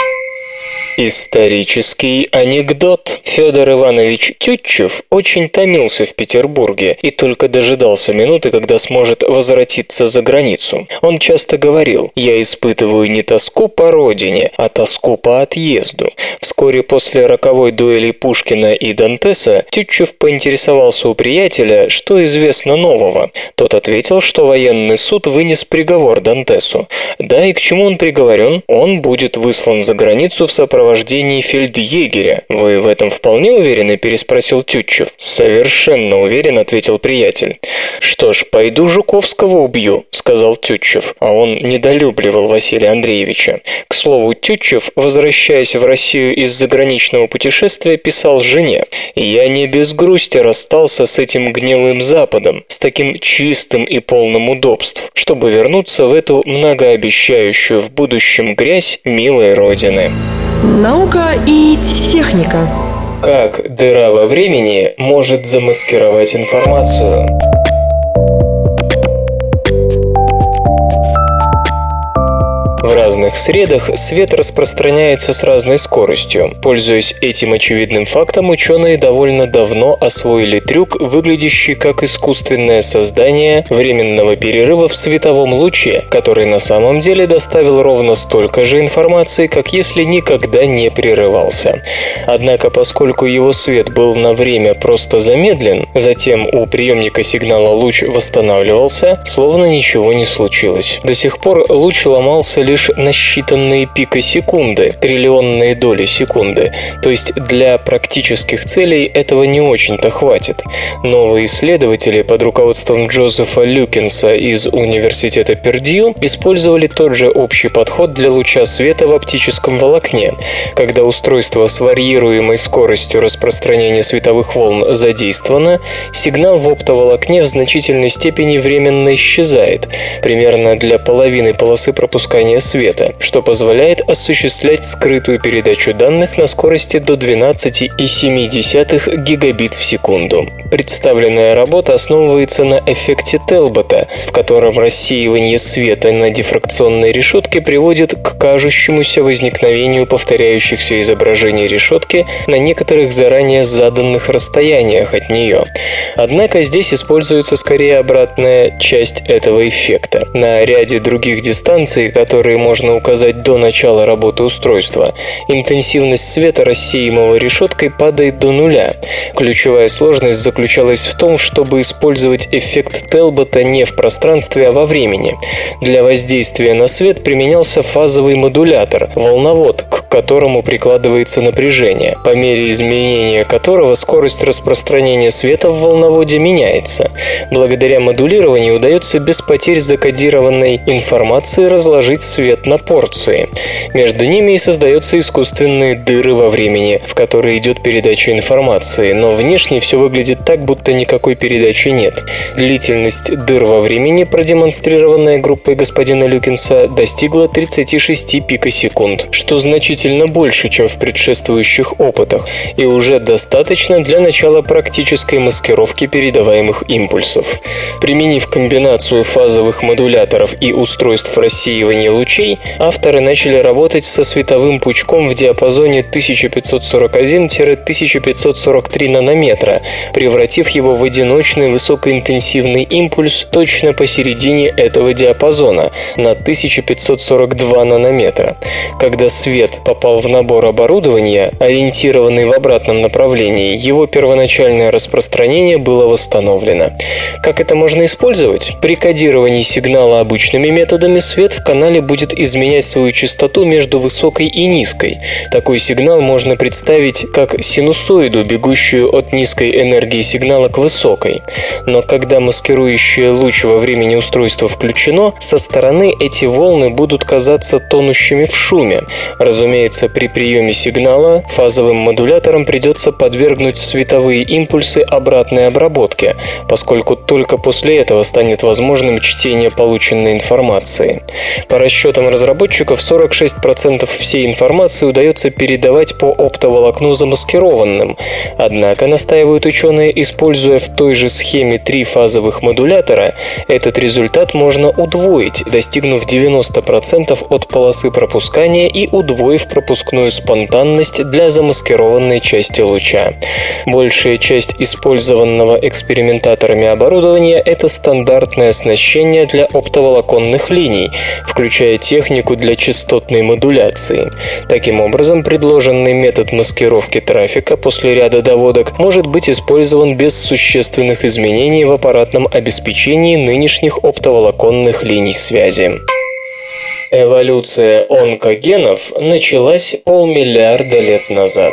Исторический анекдот. Федор Иванович Тютчев очень томился в Петербурге и только дожидался минуты, когда сможет возвратиться за границу. Он часто говорил «Я испытываю не тоску по родине, а тоску по отъезду». Вскоре после роковой дуэли Пушкина и Дантеса Тютчев поинтересовался у приятеля, что известно нового. Тот ответил, что военный суд вынес приговор Дантесу. Да, и к чему он приговорен? Он будет выслан за границу в сопровождении сопровождении фельдъегеря. Вы в этом вполне уверены?» – переспросил Тютчев. «Совершенно уверен», – ответил приятель. «Что ж, пойду Жуковского убью», – сказал Тютчев, а он недолюбливал Василия Андреевича. К слову, Тютчев, возвращаясь в Россию из заграничного путешествия, писал жене «Я не без грусти расстался с этим гнилым Западом, с таким чистым и полным удобств, чтобы вернуться в эту многообещающую в будущем грязь милой Родины». Наука и техника. Как дыра во времени может замаскировать информацию? В разных средах свет распространяется с разной скоростью. Пользуясь этим очевидным фактом, ученые довольно давно освоили трюк, выглядящий как искусственное создание временного перерыва в световом луче, который на самом деле доставил ровно столько же информации, как если никогда не прерывался. Однако, поскольку его свет был на время просто замедлен, затем у приемника сигнала луч восстанавливался, словно ничего не случилось. До сих пор луч ломался лишь на считанные пикосекунды, триллионные доли секунды, то есть для практических целей этого не очень-то хватит. Новые исследователи под руководством Джозефа Люкинса из Университета Пердью использовали тот же общий подход для луча света в оптическом волокне. Когда устройство с варьируемой скоростью распространения световых волн задействовано, сигнал в оптоволокне в значительной степени временно исчезает, примерно для половины полосы пропускания света, что позволяет осуществлять скрытую передачу данных на скорости до 12,7 гигабит в секунду. Представленная работа основывается на эффекте Телбота, в котором рассеивание света на дифракционной решетке приводит к кажущемуся возникновению повторяющихся изображений решетки на некоторых заранее заданных расстояниях от нее. Однако здесь используется скорее обратная часть этого эффекта. На ряде других дистанций, которые можно указать до начала работы устройства, интенсивность света, рассеиваемого решеткой, падает до нуля. Ключевая сложность заключалась в том, чтобы использовать эффект Телбота не в пространстве, а во времени. Для воздействия на свет применялся фазовый модулятор, волновод, к которому прикладывается напряжение, по мере изменения которого скорость распространения света в волноводе меняется. Благодаря модулированию удается без потерь закодированной информации разложить свет на порции. Между ними и создаются искусственные дыры во времени, в которые идет передача информации, но внешне все выглядит так, будто никакой передачи нет. Длительность дыр во времени, продемонстрированная группой господина Люкинса, достигла 36 пикосекунд, что значительно больше, чем в предшествующих опытах, и уже достаточно для начала практической маскировки передаваемых импульсов. Применив комбинацию фазовых модуляторов и устройств рассеивания лучей, авторы начали работать со световым пучком в диапазоне 1541-1543 нанометра, превратив его в одиночный высокоинтенсивный импульс точно посередине этого диапазона на 1542 нанометра. Когда свет попал в набор оборудования, ориентированный в обратном направлении, его первоначальное распространение было восстановлено. Как это можно использовать? При кодировании сигнала обычными методами свет в канале будет изменять свою частоту между высокой и низкой. Такой сигнал можно представить как синусоиду, бегущую от низкой энергии сигнала к высокой. Но когда маскирующее луч во времени устройства включено, со стороны эти волны будут казаться тонущими в шуме. Разумеется, при приеме сигнала фазовым модуляторам придется подвергнуть световые импульсы обратной обработке, поскольку только после этого станет возможным чтение полученной информации. По расчетам разработчиков, 46% всей информации удается передавать по оптоволокну замаскированным. Однако, настаивают ученые, используя в той же схеме три фазовых модулятора, этот результат можно удвоить, достигнув 90% от полосы пропускания и удвоив пропускную спонтанность для замаскированной части луча. Большая часть использованного экспериментаторами оборудования – это стандартное оснащение для оптоволоконных линий, включая технику для частотной модуляции. Таким образом, предложенный метод маскировки трафика после ряда доводок может быть использован без существенных изменений в аппаратном обеспечении нынешних оптоволоконных линий связи. Эволюция онкогенов началась полмиллиарда лет назад.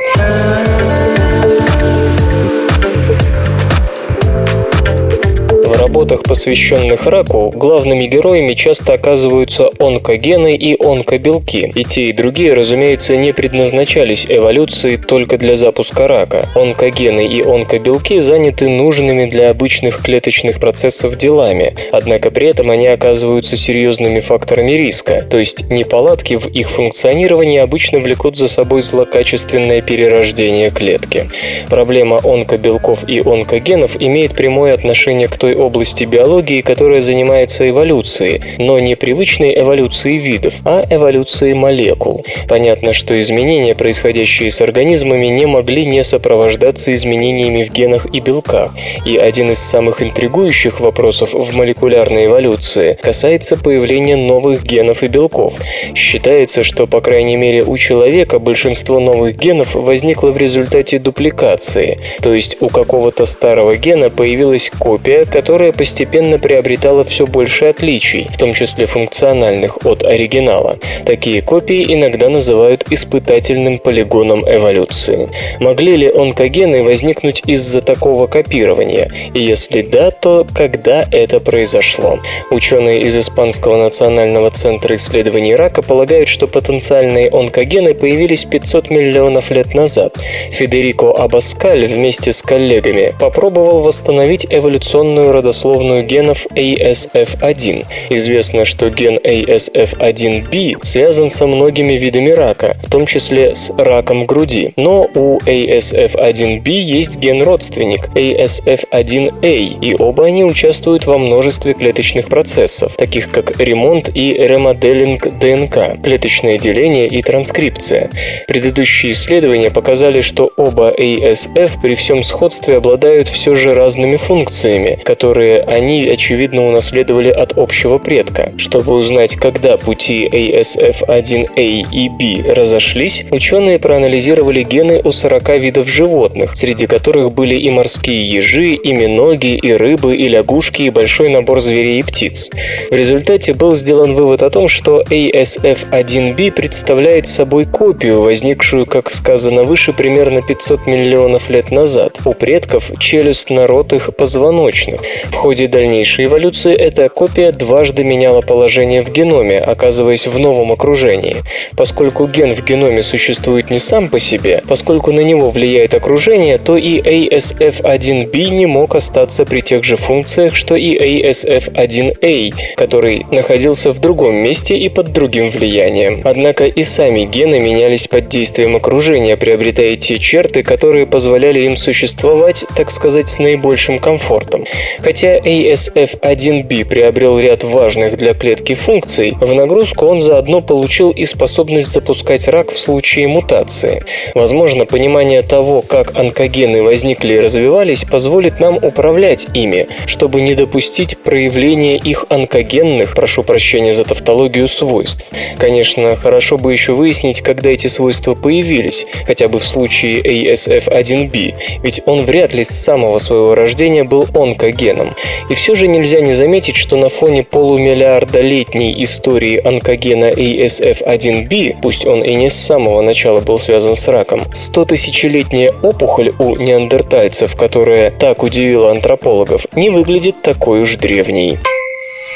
Работах, посвященных раку, главными героями часто оказываются онкогены и онкобелки. И те, и другие, разумеется, не предназначались эволюции только для запуска рака. Онкогены и онкобелки заняты нужными для обычных клеточных процессов делами, однако при этом они оказываются серьезными факторами риска, то есть неполадки в их функционировании обычно влекут за собой злокачественное перерождение клетки. Проблема онкобелков и онкогенов имеет прямое отношение к той области, области биологии, которая занимается эволюцией, но не привычной эволюцией видов, а эволюцией молекул. Понятно, что изменения, происходящие с организмами, не могли не сопровождаться изменениями в генах и белках. И один из самых интригующих вопросов в молекулярной эволюции касается появления новых генов и белков. Считается, что, по крайней мере, у человека большинство новых генов возникло в результате дупликации, то есть у какого-то старого гена появилась копия, которая постепенно приобретала все больше отличий, в том числе функциональных от оригинала. Такие копии иногда называют испытательным полигоном эволюции. Могли ли онкогены возникнуть из-за такого копирования? И если да, то когда это произошло? Ученые из Испанского национального центра исследований рака полагают, что потенциальные онкогены появились 500 миллионов лет назад. Федерико Абаскаль вместе с коллегами попробовал восстановить эволюционную родословную родословную генов ASF1. Известно, что ген ASF1B связан со многими видами рака, в том числе с раком груди. Но у ASF1B есть ген-родственник ASF1A, и оба они участвуют во множестве клеточных процессов, таких как ремонт и ремоделинг ДНК, клеточное деление и транскрипция. Предыдущие исследования показали, что оба ASF при всем сходстве обладают все же разными функциями, которые которые они, очевидно, унаследовали от общего предка. Чтобы узнать, когда пути ASF1A и B разошлись, ученые проанализировали гены у 40 видов животных, среди которых были и морские ежи, и миноги, и рыбы, и лягушки, и большой набор зверей и птиц. В результате был сделан вывод о том, что ASF1B представляет собой копию, возникшую, как сказано выше, примерно 500 миллионов лет назад, у предков челюстно-ротых позвоночных, В ходе дальнейшей эволюции эта копия дважды меняла положение в геноме, оказываясь в новом окружении. Поскольку ген в геноме существует не сам по себе, поскольку на него влияет окружение, то и ASF1B не мог остаться при тех же функциях, что и ASF1A, который находился в другом месте и под другим влиянием. Однако и сами гены менялись под действием окружения, приобретая те черты, которые позволяли им существовать, так сказать, с наибольшим комфортом. Хотя ASF1B приобрел ряд важных для клетки функций, в нагрузку он заодно получил и способность запускать рак в случае мутации. Возможно, понимание того, как онкогены возникли и развивались, позволит нам управлять ими, чтобы не допустить проявления их онкогенных, прошу прощения за тавтологию, свойств. Конечно, хорошо бы еще выяснить, когда эти свойства появились, хотя бы в случае ASF1B, ведь он вряд ли с самого своего рождения был онкогеном. И все же нельзя не заметить, что на фоне полумиллиардолетней истории онкогена ASF1B, пусть он и не с самого начала был связан с раком, 100-тысячелетняя опухоль у неандертальцев, которая так удивила антропологов, не выглядит такой уж древней.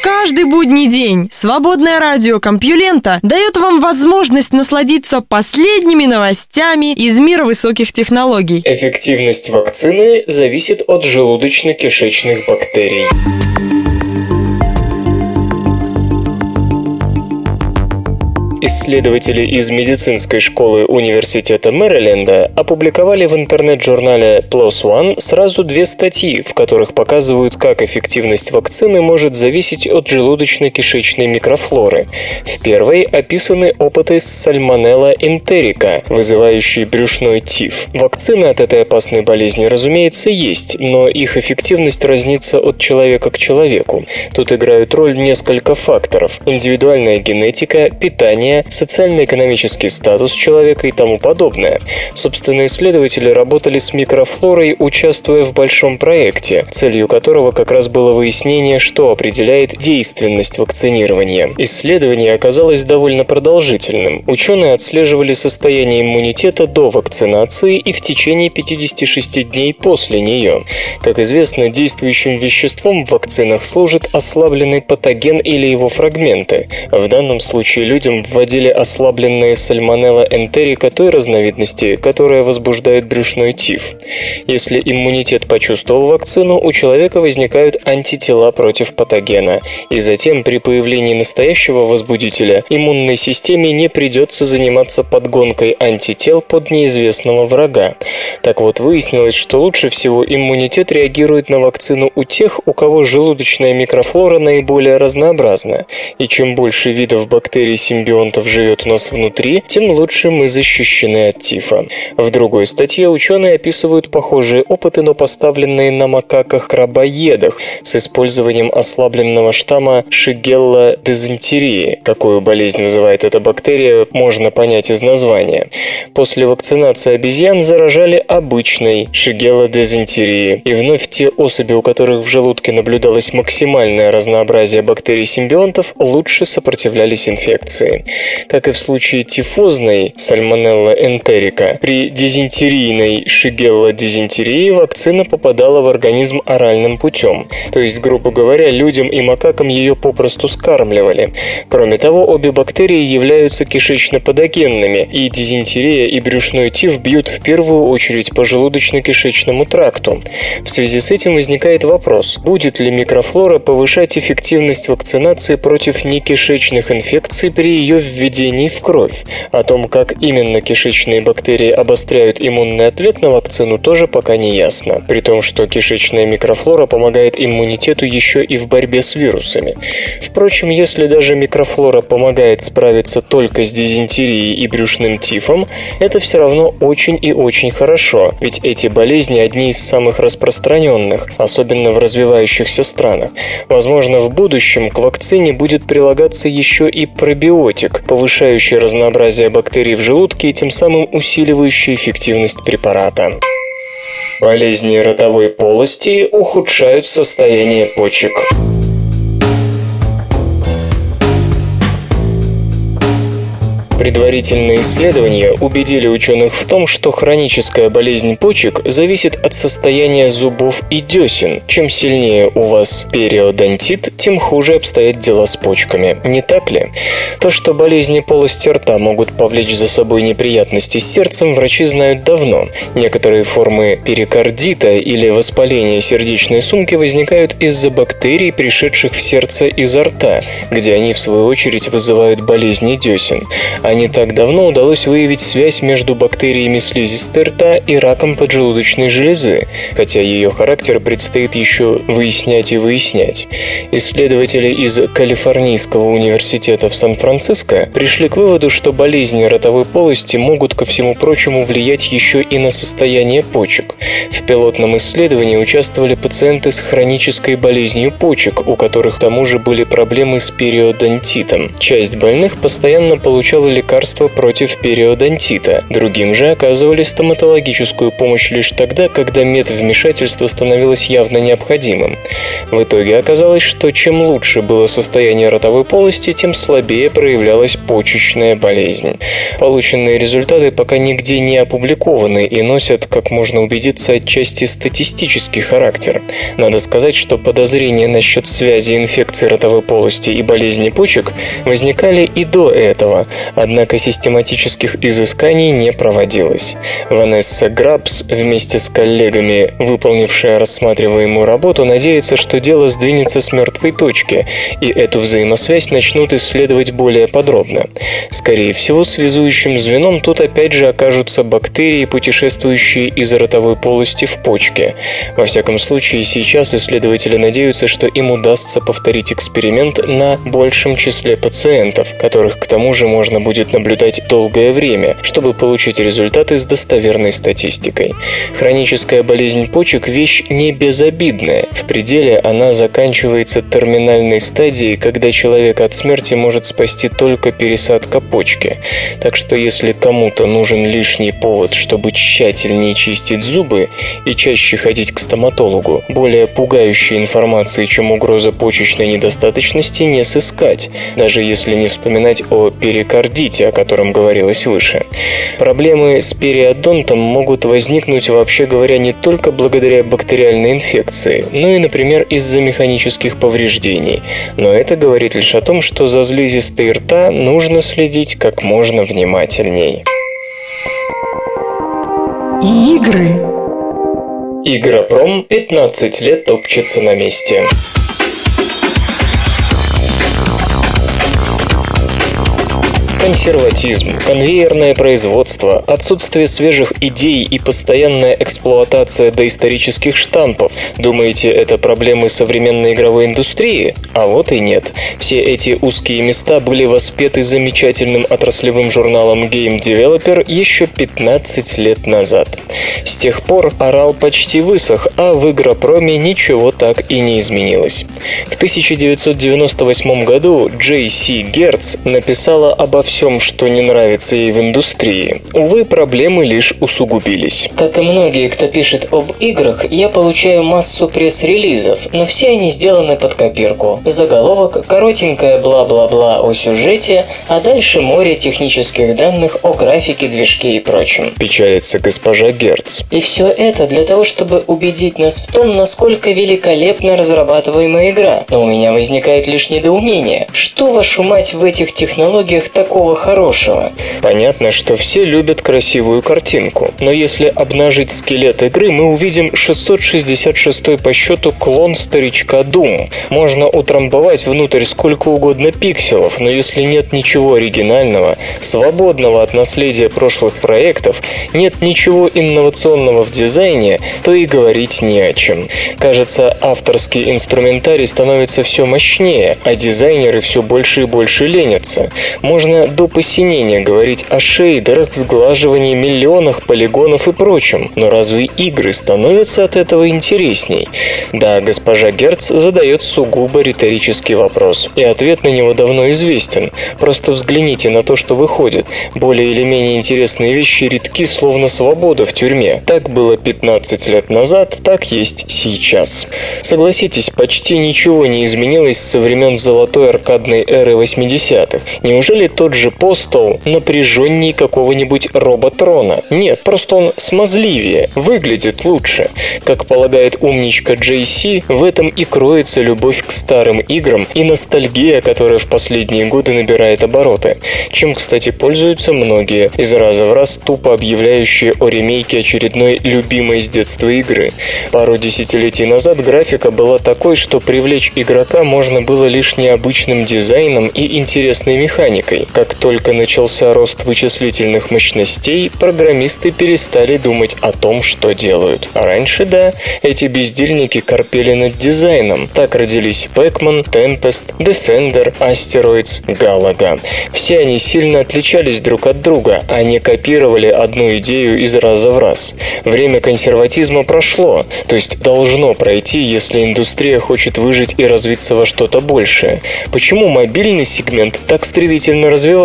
Каждый будний день свободное радио Компьюлента дает вам возможность насладиться последними новостями из мира высоких технологий. Эффективность вакцины зависит от желудочно-кишечных бактерий. Исследователи из медицинской школы Университета Мэриленда опубликовали в интернет-журнале PLOS ONE сразу две статьи, в которых показывают, как эффективность вакцины может зависеть от желудочно-кишечной микрофлоры. В первой описаны опыты с сальмонелла энтерика, вызывающей брюшной тиф. Вакцины от этой опасной болезни, разумеется, есть, но их эффективность разнится от человека к человеку. Тут играют роль несколько факторов – индивидуальная генетика, питание, образование, социально-экономический статус человека и тому подобное. Собственно, исследователи работали с микрофлорой, участвуя в большом проекте, целью которого как раз было выяснение, что определяет действенность вакцинирования. Исследование оказалось довольно продолжительным. Ученые отслеживали состояние иммунитета до вакцинации и в течение 56 дней после нее. Как известно, действующим веществом в вакцинах служит ослабленный патоген или его фрагменты. В данном случае людям в вводили ослабленные сальмонелла энтерика той разновидности, которая возбуждает брюшной тиф. Если иммунитет почувствовал вакцину, у человека возникают антитела против патогена, и затем при появлении настоящего возбудителя иммунной системе не придется заниматься подгонкой антител под неизвестного врага. Так вот, выяснилось, что лучше всего иммунитет реагирует на вакцину у тех, у кого желудочная микрофлора наиболее разнообразна, и чем больше видов бактерий симбион мутантов живет у нас внутри, тем лучше мы защищены от тифа. В другой статье ученые описывают похожие опыты, но поставленные на макаках-крабоедах с использованием ослабленного штамма Шигелла дизентерии. Какую болезнь вызывает эта бактерия, можно понять из названия. После вакцинации обезьян заражали обычной Шигелла дизентерии. И вновь те особи, у которых в желудке наблюдалось максимальное разнообразие бактерий-симбионтов, лучше сопротивлялись инфекции. Как и в случае тифозной сальмонелла энтерика, при дизентерийной шигелла дизентерии вакцина попадала в организм оральным путем. То есть, грубо говоря, людям и макакам ее попросту скармливали. Кроме того, обе бактерии являются кишечно-патогенными, и дизентерия и брюшной тиф бьют в первую очередь по желудочно-кишечному тракту. В связи с этим возникает вопрос, будет ли микрофлора повышать эффективность вакцинации против некишечных инфекций при ее введений в кровь. О том, как именно кишечные бактерии обостряют иммунный ответ на вакцину, тоже пока не ясно. При том, что кишечная микрофлора помогает иммунитету еще и в борьбе с вирусами. Впрочем, если даже микрофлора помогает справиться только с дизентерией и брюшным тифом, это все равно очень и очень хорошо, ведь эти болезни одни из самых распространенных, особенно в развивающихся странах. Возможно, в будущем к вакцине будет прилагаться еще и пробиотик, повышающий разнообразие бактерий в желудке и тем самым усиливающий эффективность препарата. Болезни ротовой полости ухудшают состояние почек. Предварительные исследования убедили ученых в том, что хроническая болезнь почек зависит от состояния зубов и десен. Чем сильнее у вас периодонтит, тем хуже обстоят дела с почками. Не так ли? То, что болезни полости рта могут повлечь за собой неприятности с сердцем, врачи знают давно. Некоторые формы перикардита или воспаления сердечной сумки возникают из-за бактерий, пришедших в сердце изо рта, где они, в свою очередь, вызывают болезни десен. А не так давно удалось выявить связь между бактериями слизистой рта и раком поджелудочной железы, хотя ее характер предстоит еще выяснять и выяснять. Исследователи из Калифорнийского университета в Сан-Франциско пришли к выводу, что болезни ротовой полости могут, ко всему прочему, влиять еще и на состояние почек. В пилотном исследовании участвовали пациенты с хронической болезнью почек, у которых к тому же были проблемы с периодонтитом. Часть больных постоянно получала лекарства против периодонтита, другим же оказывали стоматологическую помощь лишь тогда, когда медвмешательство становилось явно необходимым. В итоге оказалось, что чем лучше было состояние ротовой полости, тем слабее проявлялась почечная болезнь. Полученные результаты пока нигде не опубликованы и носят, как можно убедиться, отчасти статистический характер. Надо сказать, что подозрения насчет связи инфекции ротовой полости и болезни почек возникали и до этого, однако систематических изысканий не проводилось. Ванесса Грабс вместе с коллегами, выполнившая рассматриваемую работу, надеется, что дело сдвинется с мертвой точки, и эту взаимосвязь начнут исследовать более подробно. Скорее всего, связующим звеном тут опять же окажутся бактерии, путешествующие из ротовой полости в почке. Во всяком случае, сейчас исследователи надеются, что им удастся повторить эксперимент на большем числе пациентов, которых к тому же можно будет наблюдать долгое время, чтобы получить результаты с достоверной статистикой. Хроническая болезнь почек – вещь не безобидная. В пределе она заканчивается терминальной стадией, когда человек от смерти может спасти только пересадка почки. Так что если кому-то нужен лишний повод, чтобы тщательнее чистить зубы и чаще ходить к стоматологу, более пугающей информации, чем угроза почечной недостаточности, не сыскать, даже если не вспоминать о перикардите, о котором говорилось выше. Проблемы с периодонтом могут возникнуть, вообще говоря, не только благодаря бактериальной инфекции, но и, например, из-за механических повреждений. Но это говорит лишь о том, что за слизистой рта нужно следить как можно внимательней. Игры. Игропром 15 лет топчется на месте. Консерватизм, конвейерное производство, отсутствие свежих идей и постоянная эксплуатация доисторических штампов. Думаете, это проблемы современной игровой индустрии? А вот и нет. Все эти узкие места были воспеты замечательным отраслевым журналом Game Developer еще 15 лет назад. С тех пор орал почти высох, а в игропроме ничего так и не изменилось. В 1998 году Джей Герц написала обо всем, что не нравится ей в индустрии. Увы, проблемы лишь усугубились. Как и многие, кто пишет об играх, я получаю массу пресс-релизов, но все они сделаны под копирку. Заголовок, коротенькое бла-бла-бла о сюжете, а дальше море технических данных о графике, движке и прочем. Печалится госпожа Герц. И все это для того, чтобы убедить нас в том, насколько великолепно разрабатываемая игра. Но у меня возникает лишь недоумение. Что, вашу мать, в этих технологиях такого хорошего? Понятно, что все любят красивую картинку, но если обнажить скелет игры, мы увидим 666 по счету клон старичка Doom. Можно утрамбовать внутрь сколько угодно пикселов, но если нет ничего оригинального, свободного от наследия прошлых проектов, нет ничего инновационного в дизайне, то и говорить не о чем. Кажется, авторский инструментарий становится все мощнее, а дизайнеры все больше и больше ленятся. Можно до посинения говорить о шейдерах, сглаживании, миллионах полигонов и прочем, но разве игры становятся от этого интересней? Да, госпожа Герц задает сугубо риторический вопрос, и ответ на него давно известен. Просто взгляните на то, что выходит. Более или менее интересные вещи редки, словно свобода в тюрьме. Так было 15 лет назад, так есть сейчас. Согласитесь, почти ничего не изменилось со времен золотой аркадной эры 80-х. Неужели тот же Postal напряженней какого-нибудь роботрона. Нет, просто он смазливее, выглядит лучше. Как полагает умничка JC, в этом и кроется любовь к старым играм и ностальгия, которая в последние годы набирает обороты. Чем, кстати, пользуются многие, из раза в раз тупо объявляющие о ремейке очередной любимой с детства игры. Пару десятилетий назад графика была такой, что привлечь игрока можно было лишь необычным дизайном и интересной механикой. Как только начался рост вычислительных мощностей, программисты перестали думать о том, что делают. А раньше, да, эти бездельники корпели над дизайном. Так родились Pac-Man, Tempest, Defender, Asteroids, Galaga. Все они сильно отличались друг от друга, а не копировали одну идею из раза в раз. Время консерватизма прошло, то есть должно пройти, если индустрия хочет выжить и развиться во что-то большее. Почему мобильный сегмент так стремительно развивается?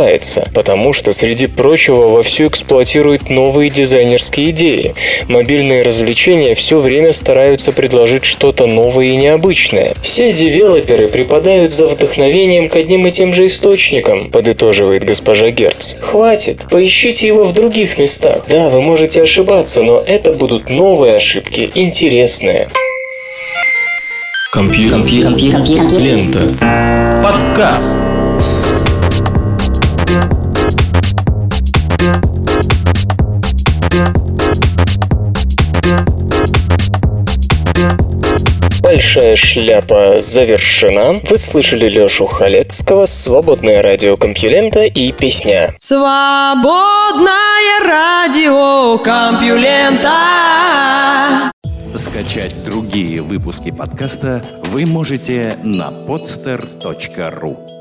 Потому что, среди прочего, вовсю эксплуатирует новые дизайнерские идеи. Мобильные развлечения все время стараются предложить что-то новое и необычное. Все девелоперы припадают за вдохновением к одним и тем же источникам, подытоживает госпожа Герц. Хватит, поищите его в других местах. Да, вы можете ошибаться, но это будут новые ошибки, интересные. Компьютер. Компьютер. Компьютер. Лента. Подкаст. Большая шляпа завершена. Вы слышали Лешу Халецкого, свободное радио Компьюлента и песня. Свободное радио Компьюлента. Скачать другие выпуски подкаста вы можете на podster.ru